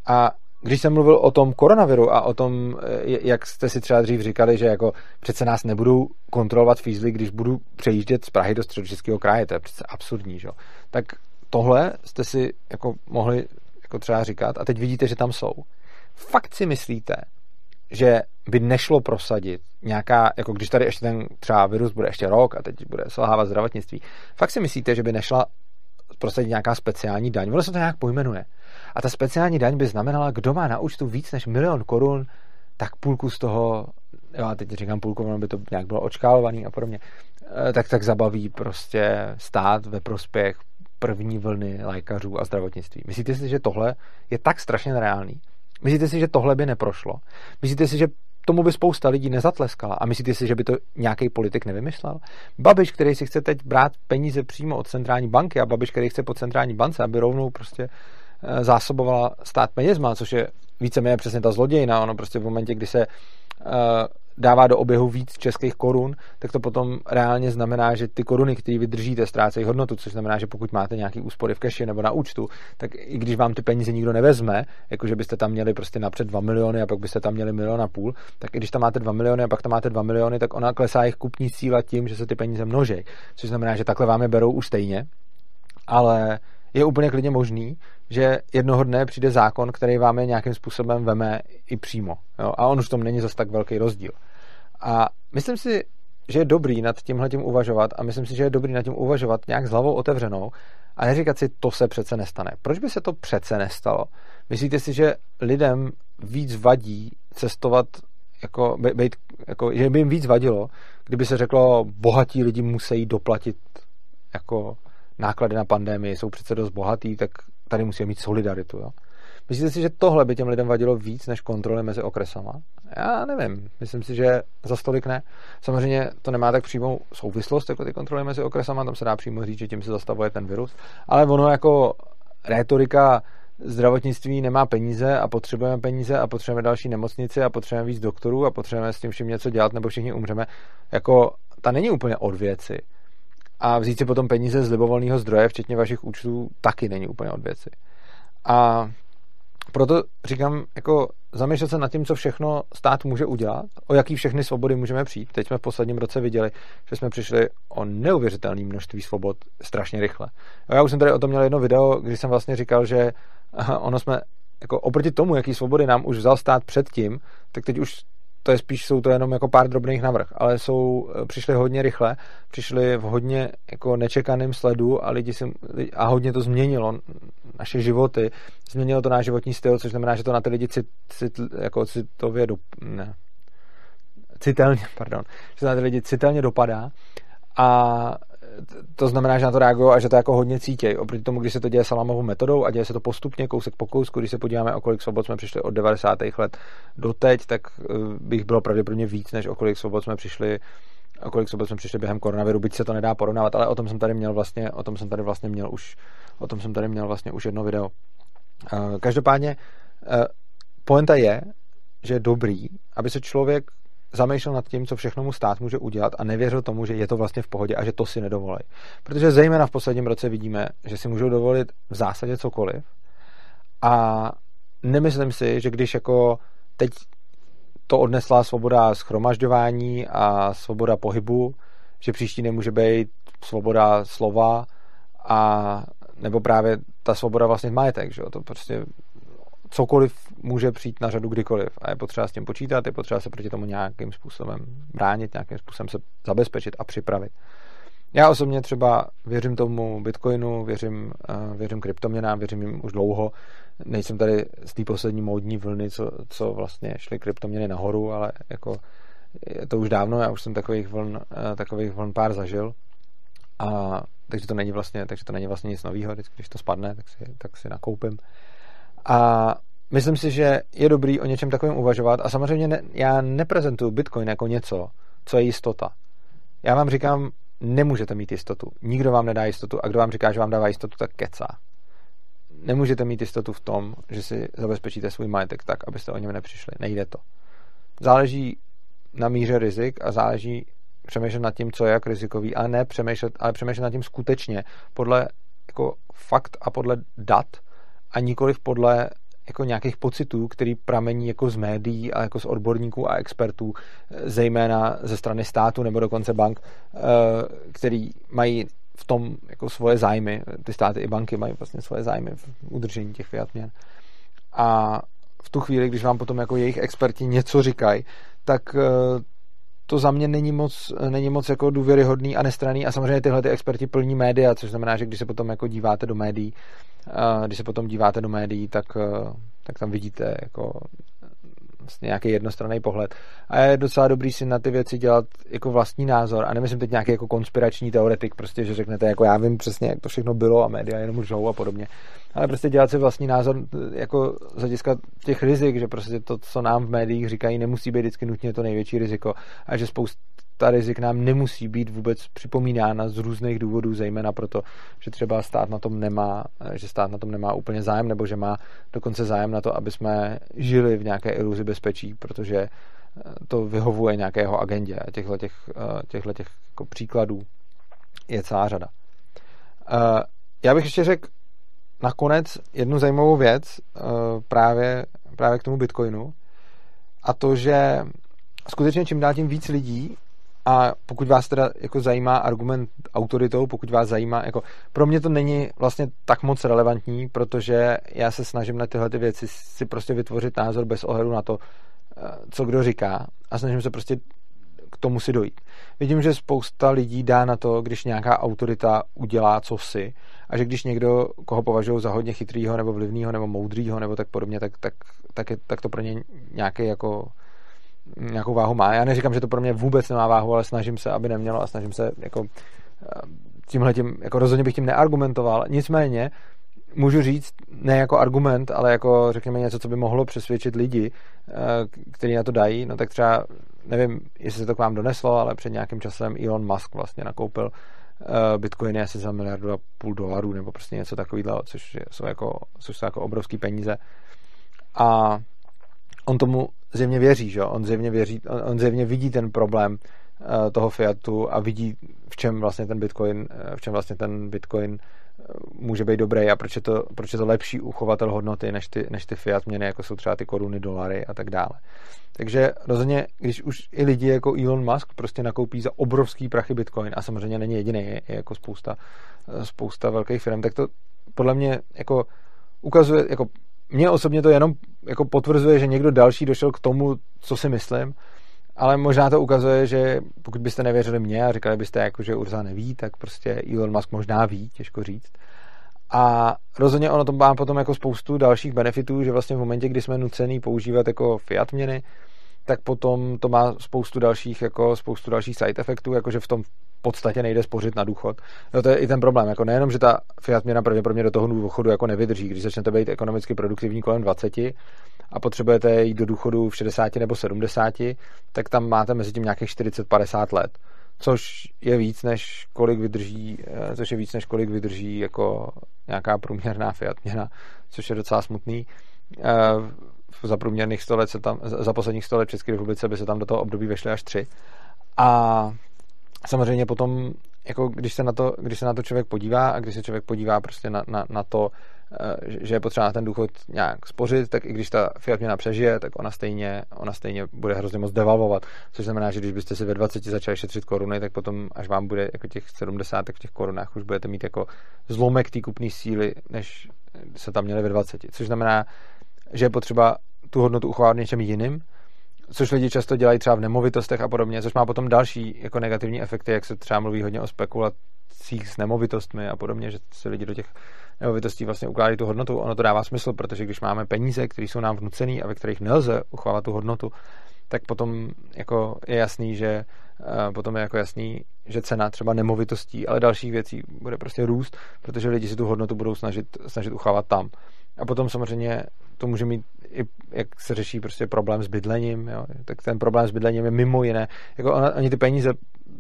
A: A když jsem mluvil o tom koronaviru a o tom, eh, jak jste si třeba dřív říkali, že jako přece nás nebudou kontrolovat fízly, když budu přejíždět z Prahy do středočeského kraje, to je přece absurdní, že? tak tohle jste si jako mohli jako třeba říkat a teď vidíte, že tam jsou. Fakt si myslíte, že by nešlo prosadit nějaká, jako když tady ještě ten třeba virus bude ještě rok a teď bude selhávat zdravotnictví, fakt si myslíte, že by nešla prosadit nějaká speciální daň? Ono se to nějak pojmenuje. A ta speciální daň by znamenala, kdo má na účtu víc než milion korun, tak půlku z toho, a teď říkám půlku, ono by to nějak bylo očkálovaný a podobně, eh, tak tak zabaví prostě stát ve prospěch první vlny lékařů a zdravotnictví. Myslíte si, že tohle je tak strašně nereálný? Myslíte si, že tohle by neprošlo? Myslíte si, že tomu by spousta lidí nezatleskala a myslíte si, že by to nějaký politik nevymyslel? Babiš, který si chce teď brát peníze přímo od centrální banky a Babiš, který chce po centrální bance, aby rovnou prostě Eh, zásobovala stát penězma, což je víceméně přesně ta zlodějina. Ono prostě v momentě, kdy se eh, dává do oběhu víc českých korun, tak to potom reálně znamená, že ty koruny, které vydržíte, ztrácejí hodnotu, což znamená, že pokud máte nějaký úspory v keši nebo na účtu, tak i když vám ty peníze nikdo nevezme, jakože byste tam měli prostě napřed 2 miliony a pak byste tam měli milion a půl, tak i když tam máte 2 miliony a pak tam máte 2 miliony, tak ona klesá jejich kupní síla tím, že se ty peníze množí. Což znamená, že takhle vám je berou už stejně, ale je úplně klidně možný, že jednoho dne přijde zákon, který vám je nějakým způsobem veme i přímo. Jo? A on už tom není zas tak velký rozdíl. A myslím si, že je dobrý nad tímhle tím uvažovat a myslím si, že je dobrý nad tím uvažovat nějak s hlavou otevřenou a neříkat si, to se přece nestane. Proč by se to přece nestalo? Myslíte si, že lidem víc vadí cestovat, jako, být, jako, že by jim víc vadilo, kdyby se řeklo, bohatí lidi musí doplatit jako náklady na pandemii, jsou přece dost bohatý, tak tady musíme mít solidaritu. Jo? Myslíte si, že tohle by těm lidem vadilo víc než kontroly mezi okresama? Já nevím. Myslím si, že za stolik ne. Samozřejmě to nemá tak přímou souvislost jako ty kontroly mezi okresama, tam se dá přímo říct, že tím se zastavuje ten virus, ale ono jako rétorika zdravotnictví nemá peníze a potřebujeme peníze a potřebujeme další nemocnici a potřebujeme víc doktorů a potřebujeme s tím vším něco dělat nebo všichni umřeme, jako ta není úplně od věci a vzít si potom peníze z libovolného zdroje, včetně vašich účtů, taky není úplně od věci. A proto říkám, jako zamýšlet se nad tím, co všechno stát může udělat, o jaký všechny svobody můžeme přijít. Teď jsme v posledním roce viděli, že jsme přišli o neuvěřitelné množství svobod strašně rychle. Já už jsem tady o tom měl jedno video, kdy jsem vlastně říkal, že ono jsme jako oproti tomu, jaký svobody nám už vzal stát předtím, tak teď už to je spíš, jsou to jenom jako pár drobných navrh, ale jsou, přišli hodně rychle, přišli v hodně jako nečekaném sledu a lidi si, a hodně to změnilo naše životy, změnilo to náš životní styl, což znamená, že to na ty lidi cit, cit, jako citově do, ne, citelně, pardon, že to na ty lidi citelně dopadá. A to znamená, že na to reagují a že to jako hodně cítějí. Oproti tomu, když se to děje salamovou metodou a děje se to postupně, kousek po kousku, když se podíváme, o kolik svobod jsme přišli od 90. let do teď, tak eh, bych bylo pravděpodobně víc, než o kolik svobod jsme přišli o kolik svobod jsme přišli během koronaviru, byť se to nedá porovnávat, ale o tom jsem tady měl vlastně, o tom jsem tady vlastně měl už, o tom jsem tady měl vlastně už jedno video. Eh, každopádně eh, poenta je, že je dobrý, aby se člověk zamýšlel nad tím, co všechno mu stát může udělat a nevěřil tomu, že je to vlastně v pohodě a že to si nedovolí. Protože zejména v posledním roce vidíme, že si můžou dovolit v zásadě cokoliv a nemyslím si, že když jako teď to odnesla svoboda schromažďování a svoboda pohybu, že příští nemůže být svoboda slova a nebo právě ta svoboda vlastně majetek, že jo? to prostě cokoliv může přijít na řadu kdykoliv a je potřeba s tím počítat, je potřeba se proti tomu nějakým způsobem bránit, nějakým způsobem se zabezpečit a připravit. Já osobně třeba věřím tomu Bitcoinu, věřím, uh, věřím kryptoměnám, věřím jim už dlouho. Nejsem tady z té poslední módní vlny, co, co vlastně šly kryptoměny nahoru, ale jako je to už dávno, já už jsem takových vln, uh, takových vln pár zažil. A, takže to není vlastně, takže to není vlastně nic nového, když to spadne, tak si, tak si nakoupím. A myslím si, že je dobrý o něčem takovém uvažovat a samozřejmě ne, já neprezentuju Bitcoin jako něco, co je jistota. Já vám říkám, nemůžete mít jistotu. Nikdo vám nedá jistotu a kdo vám říká, že vám dává jistotu, tak kecá. Nemůžete mít jistotu v tom, že si zabezpečíte svůj majetek tak, abyste o něm nepřišli. Nejde to. Záleží na míře rizik a záleží přemýšlet nad tím, co je jak rizikový, ale ne přemýšlet, ale přemýšlet nad tím skutečně podle jako fakt a podle dat a nikoliv podle jako nějakých pocitů, který pramení jako z médií a jako z odborníků a expertů, zejména ze strany státu nebo dokonce bank, eh, který mají v tom jako svoje zájmy. Ty státy i banky mají vlastně svoje zájmy v udržení těch fiat měn. A v tu chvíli, když vám potom jako jejich experti něco říkají, tak eh, to za mě není moc, není moc jako důvěryhodný a nestraný a samozřejmě tyhle ty experti plní média, což znamená, že když se potom jako díváte do médií, když se potom díváte do médií, tak, tak tam vidíte jako vlastně nějaký jednostranný pohled. A je docela dobrý si na ty věci dělat jako vlastní názor. A nemyslím teď nějaký jako konspirační teoretik, prostě, že řeknete, jako já vím přesně, jak to všechno bylo a média jenom žou a podobně. Ale prostě dělat si vlastní názor jako z hlediska těch rizik, že prostě to, co nám v médiích říkají, nemusí být vždycky nutně to největší riziko a že spousta ta rizik nám nemusí být vůbec připomínána z různých důvodů, zejména proto, že třeba stát na tom nemá, že stát na tom nemá úplně zájem, nebo že má dokonce zájem na to, aby jsme žili v nějaké iluzi bezpečí, protože eh, to vyhovuje nějakého agendě a těchto těch, eh, těchto těch jako příkladů je celá řada. Eh, já bych ještě řekl nakonec jednu zajímavou věc právě, právě k tomu Bitcoinu a to, že skutečně čím dál tím víc lidí a pokud vás teda jako zajímá argument autoritou, pokud vás zajímá, jako pro mě to není vlastně tak moc relevantní, protože já se snažím na tyhle ty věci si prostě vytvořit názor bez ohledu na to, eh, co kdo říká a snažím se prostě k tomu si dojít. Vidím, že spousta lidí dá na to, když nějaká autorita udělá cosi a že když někdo, koho považují za hodně chytrýho nebo vlivného nebo moudrýho nebo tak podobně, tak, tak, tak, je, tak to pro ně nějaký jako nějakou váhu má. Já neříkám, že to pro mě vůbec nemá váhu, ale snažím se, aby nemělo a snažím se jako eh, tímhle tím, jako rozhodně bych tím neargumentoval. Nicméně můžu říct, ne jako argument, ale jako řekněme něco, co by mohlo přesvědčit lidi, eh, kteří na to dají, no tak třeba, nevím, jestli se to k vám doneslo, ale před nějakým časem Elon Musk vlastně nakoupil eh, bitcoiny asi za miliardu a půl dolarů, nebo prostě něco takového, což jsou jako, což jsou jako obrovský peníze. A on tomu zjevně věří, že On zjevně, věří, on, on zjevně vidí ten problém uh, toho Fiatu a vidí, v čem vlastně ten Bitcoin, uh, v čem vlastně ten Bitcoin uh, může být dobrý a proč je to, proč je to lepší uchovatel hodnoty než ty, než ty fiat měny, jako jsou třeba ty koruny, dolary a tak dále. Takže rozhodně, když už i lidi jako Elon Musk prostě nakoupí za obrovský prachy Bitcoin a samozřejmě není jediný, je, je jako spousta, spousta velkých firm, tak to podle mě jako ukazuje, jako mně osobně to jenom jako potvrzuje, že někdo další došel k tomu, co si myslím ale možná to ukazuje, že pokud byste nevěřili mě a říkali byste, jako, že Urza neví, tak prostě Elon Musk možná ví, těžko říct. A rozhodně ono to má potom jako spoustu dalších benefitů, že vlastně v momentě, kdy jsme nucený používat jako fiat měny, tak potom to má spoustu dalších, jako spoustu dalších side efektů, jakože v tom podstatě nejde spořit na důchod. No to je i ten problém, jako nejenom, že ta fiat měna pravděpodobně do toho důchodu jako nevydrží, když začnete být ekonomicky produktivní kolem 20 a potřebujete jít do důchodu v 60 nebo 70, tak tam máte mezi tím nějakých 40-50 let což je víc, než kolik vydrží, eh, což je víc, než kolik vydrží jako nějaká průměrná Fiat měna, což je docela smutný. Za průměrných 100 let se tam, za posledních 100 let v České republice by se tam do toho období vešly až tři. A samozřejmě potom, jako když se na to, když se na to člověk podívá a když se člověk podívá prostě na, na, na to, eh, že je potřeba na ten důchod nějak spořit, tak i když ta fiat měna přežije, tak ona stejně, ona stejně bude hrozně moc devalvovat. Což znamená, že když byste si ve 20 začali šetřit koruny, tak potom, až vám bude jako těch 70, tak v těch korunách už budete mít jako zlomek té kupní síly, než se tam měli ve 20. Což znamená, že je potřeba tu hodnotu uchovávat něčem jiným, což lidi často dělají třeba v nemovitostech a podobně, což má potom další jako negativní efekty, jak se třeba mluví hodně o spekulacích s nemovitostmi a podobně, že si lidi do těch nemovitostí vlastně ukládají tu hodnotu. Ono to dává smysl, protože když máme peníze, které jsou nám vnucené a ve kterých nelze uchovávat tu hodnotu, tak potom jako je jasný, že eh, potom je jako jasný, že cena třeba nemovitostí, ale dalších věcí bude prostě růst, protože lidi si tu hodnotu budou snažit, snažit uchávat tam. A potom samozřejmě to může mít i, jak se řeší prostě problém s bydlením, jo, tak ten problém s bydlením je mimo jiné, jako oni ty peníze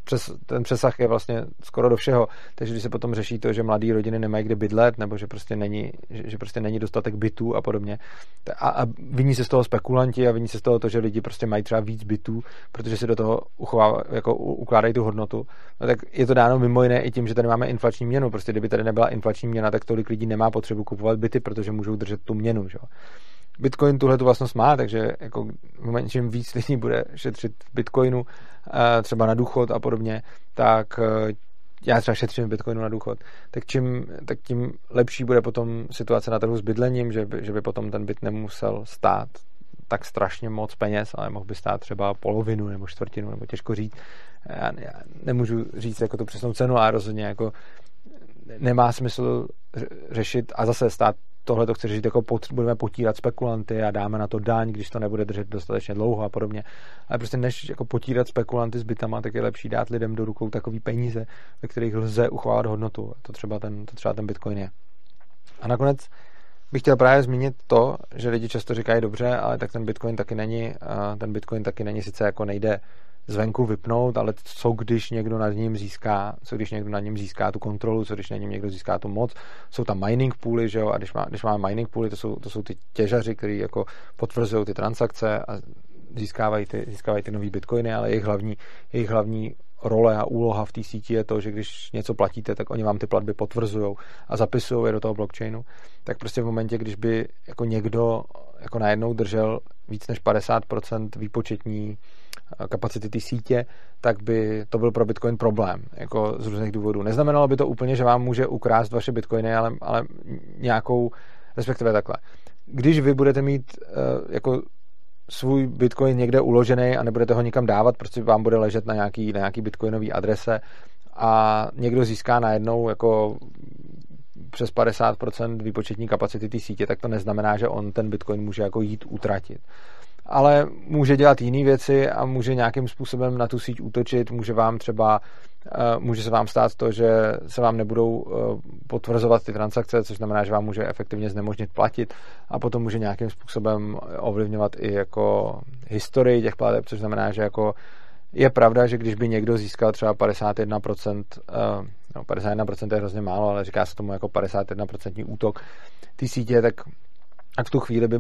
A: přes, ten přesah je vlastně skoro do všeho, takže když se potom řeší to, že mladí rodiny nemají kde bydlet, nebo že prostě není, že, že prostě není dostatek bytů a podobně. A, a viní se z toho spekulanti a viní se z toho to, že lidi prostě mají třeba víc bytů, protože si do toho uchová, jako ukládají tu hodnotu. No, tak je to dáno mimo jiné i tím, že tady máme inflační měnu. Prostě kdyby tady nebyla inflační měna, tak tolik lidí nemá potřebu kupovat byty, protože můžou držet tu měnu. Že? Bitcoin tuhle tu vlastnost má, takže jako v momentě, čím víc lidí bude šetřit v Bitcoinu, eh, třeba na důchod a podobně, tak eh, já třeba šetřím v Bitcoinu na důchod, tak, čím, tak tím lepší bude potom situace na trhu s bydlením, že by, že by potom ten byt nemusel stát tak strašně moc peněz, ale mohl by stát třeba polovinu nebo čtvrtinu, nebo těžko říct. Já, já nemůžu říct jako tu přesnou cenu, ale rozhodně jako nemá smysl řešit a zase stát tohle to chce říct, jako pot, budeme potírat spekulanty a dáme na to daň, když to nebude držet dostatečně dlouho a podobně. Ale prostě než jako potírat spekulanty s bytama, tak je lepší dát lidem do rukou takový peníze, ve kterých lze uchovávat hodnotu. To třeba ten, to třeba ten Bitcoin je. A nakonec bych chtěl právě zmínit to, že lidi často říkají dobře, ale tak ten Bitcoin taky není, ten Bitcoin taky není sice jako nejde zvenku vypnout, ale co když někdo nad ním získá, co když někdo nad ním získá tu kontrolu, co když nad ním někdo získá tu moc. Jsou tam mining pooly, že jo, a když, má, když máme mining pooly, to jsou, to jsou ty těžaři, kteří jako potvrzují ty transakce a získávají ty, získávají ty nové bitcoiny, ale jejich hlavní, jejich hlavní role a úloha v té síti je to, že když něco platíte, tak oni vám ty platby potvrzují a zapisují je do toho blockchainu. Tak prostě v momentě, když by jako někdo jako najednou držel víc než 50% výpočetní kapacity té sítě, tak by to byl pro Bitcoin problém, jako z různých důvodů. Neznamenalo by to úplně, že vám může ukrást vaše Bitcoiny, ale, ale nějakou, respektive takhle. Když vy budete mít uh, jako svůj bitcoin někde uložený a nebudete ho nikam dávat, protože vám bude ležet na nějaký, na nějaký bitcoinový adrese a někdo získá najednou jako přes 50% výpočetní kapacity té sítě, tak to neznamená, že on ten bitcoin může jako jít utratit. Ale může dělat jiné věci a může nějakým způsobem na tu síť útočit, může vám třeba eh, může se vám stát to, že se vám nebudou eh, potvrzovat ty transakce, což znamená, že vám může efektivně znemožnit platit a potom může nějakým způsobem ovlivňovat i jako historii těch plateb, což znamená, že jako je pravda, že když by někdo získal třeba 51%, uh, no 51% je hrozně málo, ale říká se tomu jako 51% útok ty sítě, tak a v tu chvíli by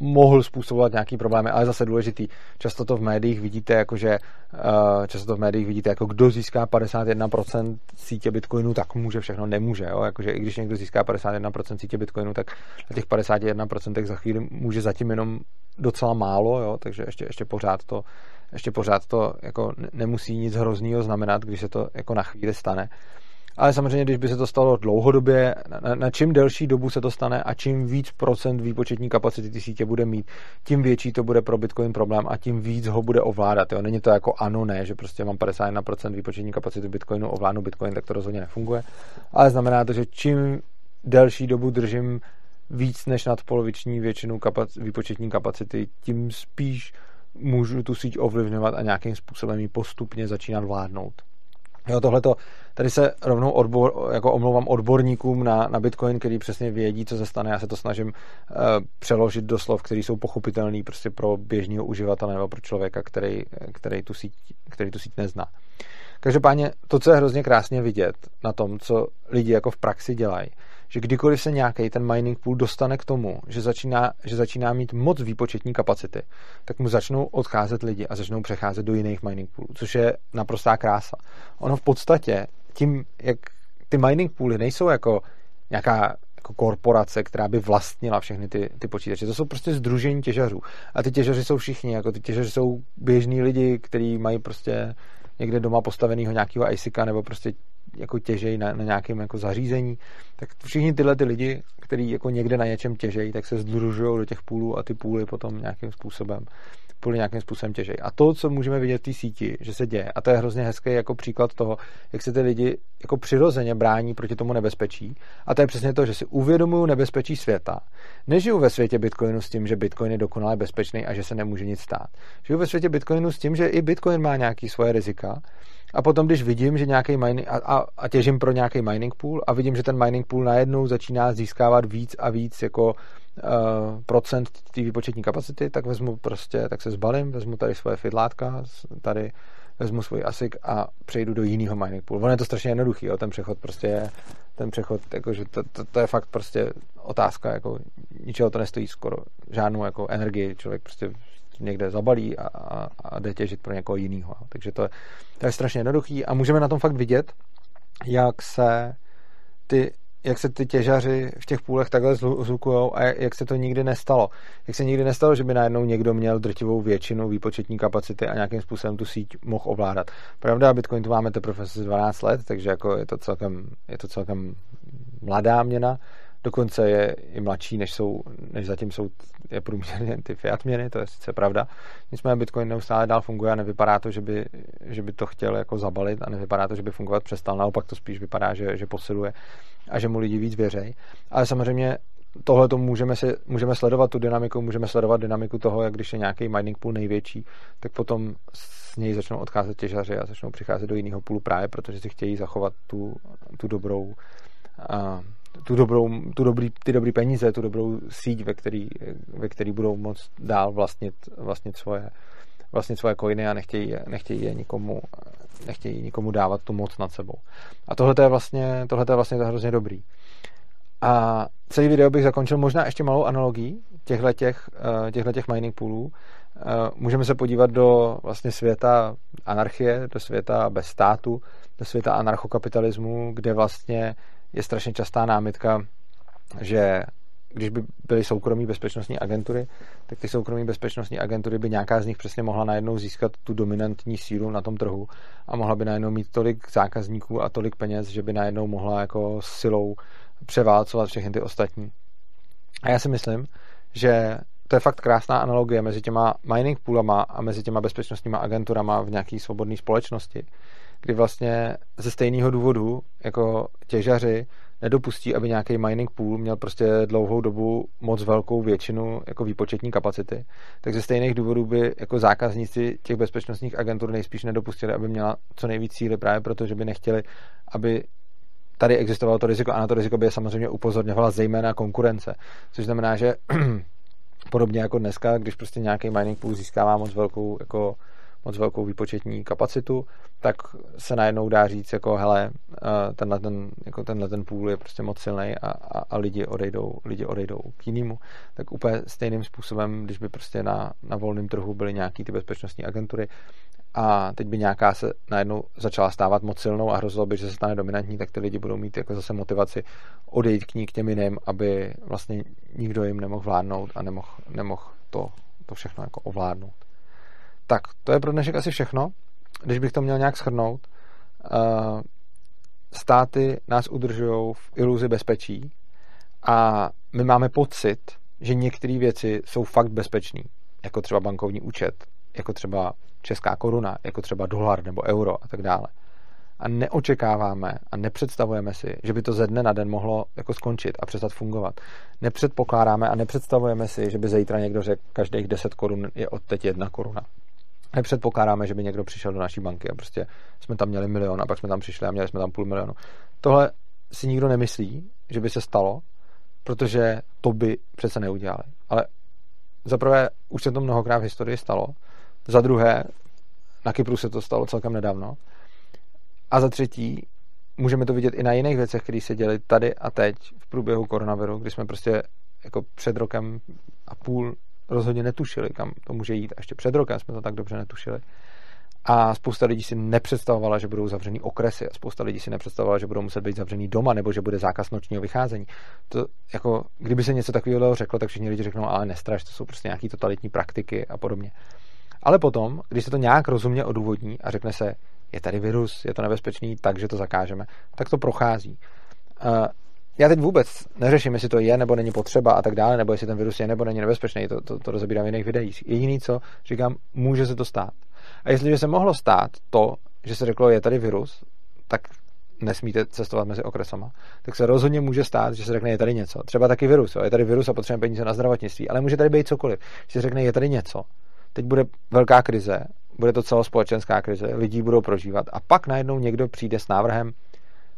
A: mohl způsobovat nějaký problémy, ale zase důležitý. Často to v médiích vidíte, jako že uh, často to v médiích vidíte, jako kdo získá 51% sítě Bitcoinu, tak může všechno, nemůže. Jo? Jakože i když někdo získá 51% sítě Bitcoinu, tak na těch 51% za chvíli může zatím jenom docela málo, jo? takže ještě, ještě pořád to ještě pořád to jako nemusí nic hroznýho znamenat, když se to jako na chvíli stane. Ale samozřejmě, když by se to stalo dlouhodobě, na, na čím delší dobu se to stane a čím víc procent výpočetní kapacity ty sítě bude mít, tím větší to bude pro Bitcoin problém a tím víc ho bude ovládat. Jo. Není to jako ano, ne, že prostě mám 51% výpočetní kapacity Bitcoinu, ovládnu Bitcoin, tak to rozhodně nefunguje. Ale znamená to, že čím delší dobu držím víc než nadpoloviční většinu kapac- výpočetní kapacity, tím spíš můžu tu síť ovlivňovat a nějakým způsobem ji postupně začínat vládnout. Jo, tohleto, tady se rovnou odbor, jako omlouvám odborníkům na, na Bitcoin, který přesně vědí, co se stane. Já se to snažím uh, přeložit do slov, které jsou pochopitelné prostě pro běžného uživatele nebo pro člověka, který, který, tu síť, který tu síť nezná. Každopádně to, co je hrozně krásně vidět na tom, co lidi jako v praxi dělají, že kdykoliv se nějaký ten mining pool dostane k tomu, že začíná, že začíná mít moc výpočetní kapacity, tak mu začnou odcházet lidi a začnou přecházet do jiných mining poolů, což je naprostá krása. Ono v podstatě tím, jak ty mining pooly nejsou jako nějaká jako korporace, která by vlastnila všechny ty, ty počítače. To jsou prostě združení těžařů. A ty těžaři jsou všichni, jako ty těžaři jsou běžní lidi, kteří mají prostě někde doma postaveného nějakého ISICa nebo prostě jako těžej na, na nějakém jako zařízení, tak všichni tyhle ty lidi, kteří jako někde na něčem těžejí, tak se združují do těch půlů a ty půly potom nějakým způsobem půly nějakým způsobem těžej. A to, co můžeme vidět v té síti, že se děje, a to je hrozně hezký jako příklad toho, jak se ty lidi jako přirozeně brání proti tomu nebezpečí. A to je přesně to, že si uvědomují nebezpečí světa. Nežiju ve světě Bitcoinu s tím, že Bitcoin je dokonale bezpečný a že se nemůže nic stát. Žiju ve světě Bitcoinu s tím, že i Bitcoin má nějaký svoje rizika a potom, když vidím, že nějaký mining, a, a, a těžím pro nějaký mining pool a vidím, že ten mining pool najednou začíná získávat víc a víc jako uh, procent té výpočetní kapacity, tak vezmu prostě, tak se zbalím, vezmu tady svoje fidlátka, tady vezmu svůj ASIC a přejdu do jiného mining pool. Ono je to strašně jednoduchý, jo, ten přechod prostě je, ten přechod, jakože to, to, to, je fakt prostě otázka, jako ničeho to nestojí skoro, žádnou jako energii, člověk prostě někde zabalí a, a, a jde těžit pro někoho jiného. Takže to je, to je strašně jednoduchý a můžeme na tom fakt vidět, jak se ty jak se ty těžaři v těch půlech takhle zlukují a jak se to nikdy nestalo. Jak se nikdy nestalo, že by najednou někdo měl drtivou většinu výpočetní kapacity a nějakým způsobem tu síť mohl ovládat. Pravda, Bitcoin tu máme teprve 12 let, takže jako je to celkem, je to celkem mladá měna, dokonce je i mladší, než, jsou, než zatím jsou je průměrně ty fiat měny, to je sice pravda. Nicméně Bitcoin neustále dál funguje a nevypadá to, že by, že by to chtěl jako zabalit a nevypadá to, že by fungovat přestal. Naopak to spíš vypadá, že, že posiluje a že mu lidi víc věří. Ale samozřejmě tohle to můžeme, si, můžeme sledovat tu dynamiku, můžeme sledovat dynamiku toho, jak když je nějaký mining pool největší, tak potom z něj začnou odcházet těžaři a začnou přicházet do jiného poolu právě, protože si chtějí zachovat tu, tu dobrou tu dobrou, tu dobrý, ty dobrý peníze, tu dobrou síť, ve který, ve který budou moct dál vlastnit, vlastnit svoje, vlastnit svoje coiny a nechtějí, nechtějí je nikomu, nechtějí nikomu dávat tu moc nad sebou. A tohle je vlastně, tohle je vlastně hrozně dobrý. A celý video bych zakončil možná ještě malou analogií těchto těch, eh, těch mining poolů. Eh, můžeme se podívat do vlastně světa anarchie, do světa bez státu, do světa anarchokapitalismu, kde vlastně je strašně častá námitka, že když by byly soukromí bezpečnostní agentury, tak ty soukromí bezpečnostní agentury by nějaká z nich přesně mohla najednou získat tu dominantní sílu na tom trhu a mohla by najednou mít tolik zákazníků a tolik peněz, že by najednou mohla jako silou převálcovat všechny ty ostatní. A já si myslím, že to je fakt krásná analogie mezi těma mining poolama a mezi těma bezpečnostníma agenturama v nějaké svobodné společnosti, kdy vlastně ze stejného důvodu jako těžaři nedopustí, aby nějaký mining pool měl prostě dlouhou dobu moc velkou většinu jako výpočetní kapacity, tak ze stejných důvodů by jako zákazníci těch bezpečnostních agentur nejspíš nedopustili, aby měla co nejvíc síly právě proto, že by nechtěli, aby tady existovalo to riziko a na to riziko by je samozřejmě upozorňovala zejména konkurence. Což znamená, že podobně jako dneska, když prostě nějaký mining pool získává moc velkou jako moc velkou výpočetní kapacitu, tak se najednou dá říct, jako hele, eh, tenhle ten, jako tenhle ten půl je prostě moc silný a, a, a, lidi, odejdou, lidi odejdou k jinému. Tak úplně stejným způsobem, když by prostě na, na volném trhu byly nějaký ty bezpečnostní agentury a teď by nějaká se najednou začala stávat moc silnou a hrozilo by, že se stane dominantní, tak ty lidi budou mít jako zase motivaci odejít k ní k těm jiným, aby vlastně nikdo jim nemohl vládnout a nemohl, nemohl to, to všechno jako ovládnout. Tak, to je pro dnešek asi všechno. Když bych to měl nějak shrnout, uh, státy nás udržují v iluzi bezpečí a my máme pocit, že některé věci jsou fakt bezpečné, jako třeba bankovní účet, jako třeba česká koruna, jako třeba dolar nebo euro a tak dále. A neočekáváme a nepředstavujeme si, že by to ze dne na den mohlo jako skončit a přestat fungovat. Nepředpokládáme a nepředstavujeme si, že by zítra někdo řekl, každých 10 korun je od teď jedna koruna. Nepředpokládáme, že by někdo přišel do naší banky a prostě jsme tam měli milion a pak jsme tam přišli a měli jsme tam půl milionu. Tohle si nikdo nemyslí, že by se stalo, protože to by přece neudělali. Ale za prvé, už se to mnohokrát v historii stalo. Za druhé, na Kypru se to stalo celkem nedávno. A za třetí, můžeme to vidět i na jiných věcech, které se děly tady a teď v průběhu koronaviru, kdy jsme prostě jako před rokem a půl rozhodně netušili, kam to může jít. A ještě před rokem jsme to tak dobře netušili. A spousta lidí si nepředstavovala, že budou zavřený okresy a spousta lidí si nepředstavovala, že budou muset být zavřený doma nebo že bude zákaz nočního vycházení. To jako, kdyby se něco takového řeklo, tak všichni lidi řeknou, ale nestraž, to jsou prostě nějaké totalitní praktiky a podobně. Ale potom, když se to nějak rozumně odůvodní a řekne se, je tady virus, je to nebezpečný, takže to zakážeme, tak to prochází. Já teď vůbec neřeším, jestli to je nebo není potřeba a tak dále, nebo jestli ten virus je nebo není nebezpečný, to, to, to rozebírám v jiných videích. Jediný, co říkám, může se to stát. A jestliže se mohlo stát to, že se řeklo, je tady virus, tak nesmíte cestovat mezi okresama, tak se rozhodně může stát, že se řekne, je tady něco. Třeba taky virus, je tady virus a potřebujeme peníze na zdravotnictví, ale může tady být cokoliv. Že se řekne, je tady něco, teď bude velká krize, bude to celospolečenská krize, lidi budou prožívat a pak najednou někdo přijde s návrhem,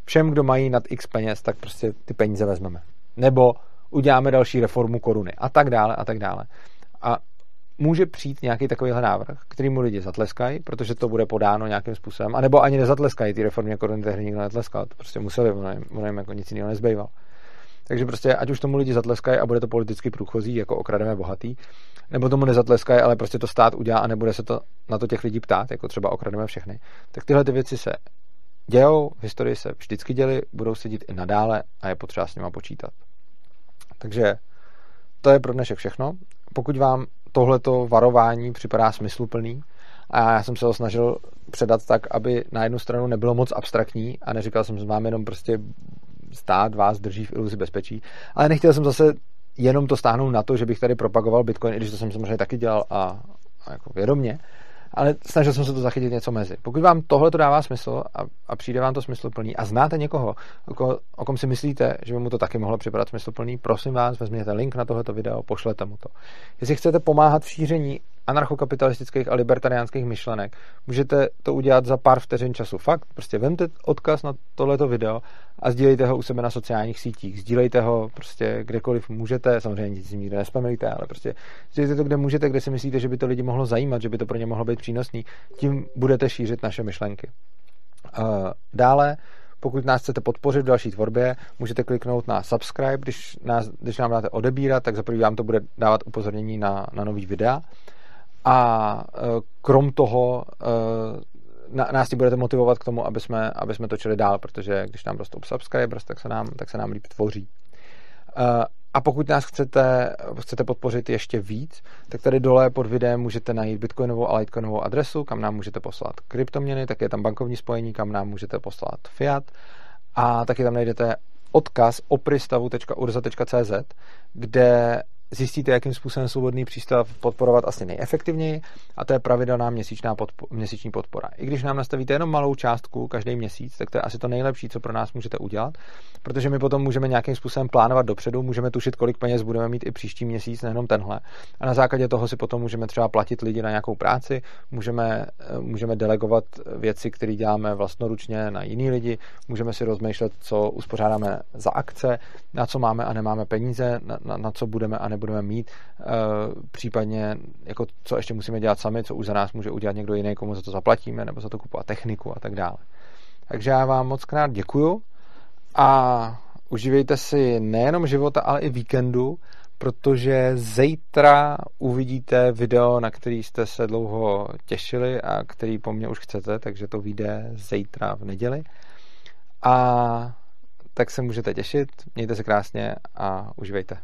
A: všem, kdo mají nad x peněz, tak prostě ty peníze vezmeme. Nebo uděláme další reformu koruny a tak dále a tak dále. A může přijít nějaký takovýhle návrh, který mu lidi zatleskají, protože to bude podáno nějakým způsobem, anebo ani nezatleskají ty reformě koruny, tehdy nikdo netleskal, to prostě museli, ono jim jako nic jiného nezbýval. Takže prostě ať už tomu lidi zatleskají a bude to politicky průchozí, jako okrademe bohatý, nebo tomu nezatleskají, ale prostě to stát udělá a nebude se to na to těch lidí ptát, jako třeba okrademe všechny. Tak tyhle ty věci se dějou, v historii se vždycky děli, budou se dít i nadále a je potřeba s nima počítat. Takže to je pro dnešek všechno. Pokud vám tohleto varování připadá smysluplný, a já jsem se ho snažil předat tak, aby na jednu stranu nebylo moc abstraktní a neříkal jsem, že vám jenom prostě stát vás drží v iluzi bezpečí, ale nechtěl jsem zase jenom to stáhnout na to, že bych tady propagoval Bitcoin, i když to jsem samozřejmě taky dělal a, a jako vědomě, ale snažil jsem se to zachytit něco mezi. Pokud vám tohle to dává smysl a, a přijde vám to smysluplný a znáte někoho, o, o kom si myslíte, že by mu to taky mohlo připadat smysluplný, prosím vás, vezměte link na tohleto video, pošlete mu to. Jestli chcete pomáhat v šíření anarchokapitalistických a libertariánských myšlenek. Můžete to udělat za pár vteřin času. Fakt, prostě vemte odkaz na tohleto video a sdílejte ho u sebe na sociálních sítích. Sdílejte ho prostě kdekoliv můžete, samozřejmě nic nikde nespamujte, ale prostě sdílejte to, kde můžete, kde si myslíte, že by to lidi mohlo zajímat, že by to pro ně mohlo být přínosný. Tím budete šířit naše myšlenky. Dále pokud nás chcete podpořit v další tvorbě, můžete kliknout na subscribe, když, nás, když nám dáte odebírat, tak za vám to bude dávat upozornění na, na nový videa a e, krom toho e, nás tím budete motivovat k tomu, aby jsme, aby jsme točili dál, protože když nám rostou subscribers, tak se nám, tak se nám líp tvoří. E, a pokud nás chcete, chcete podpořit ještě víc, tak tady dole pod videem můžete najít bitcoinovou a litecoinovou adresu, kam nám můžete poslat kryptoměny, tak je tam bankovní spojení, kam nám můžete poslat fiat a taky tam najdete odkaz opristavu.urza.cz, kde zjistíte, jakým způsobem svobodný přístav podporovat asi nejefektivněji a to je pravidelná měsíčná podpo- měsíční podpora. I když nám nastavíte jenom malou částku každý měsíc, tak to je asi to nejlepší, co pro nás můžete udělat, protože my potom můžeme nějakým způsobem plánovat dopředu, můžeme tušit, kolik peněz budeme mít i příští měsíc, nejenom tenhle. A na základě toho si potom můžeme třeba platit lidi na nějakou práci, můžeme, eh, můžeme delegovat věci, které děláme vlastnoručně na jiný lidi, můžeme si rozmýšlet, co uspořádáme za akce, na co máme a nemáme peníze, na, na, na co budeme a nebudeme mít, eh, případně jako co ještě musíme dělat sami, co už za nás může udělat někdo jiný, komu za to zaplatíme, nebo za to kupovat techniku a tak dále. Takže já vám moc krát děkuju a užívejte si nejenom života, ale i víkendu, protože zítra uvidíte video, na který jste se dlouho těšili a který po mně už chcete, takže to vyjde zítra v neděli. A tak se můžete těšit, mějte se krásně a užívejte.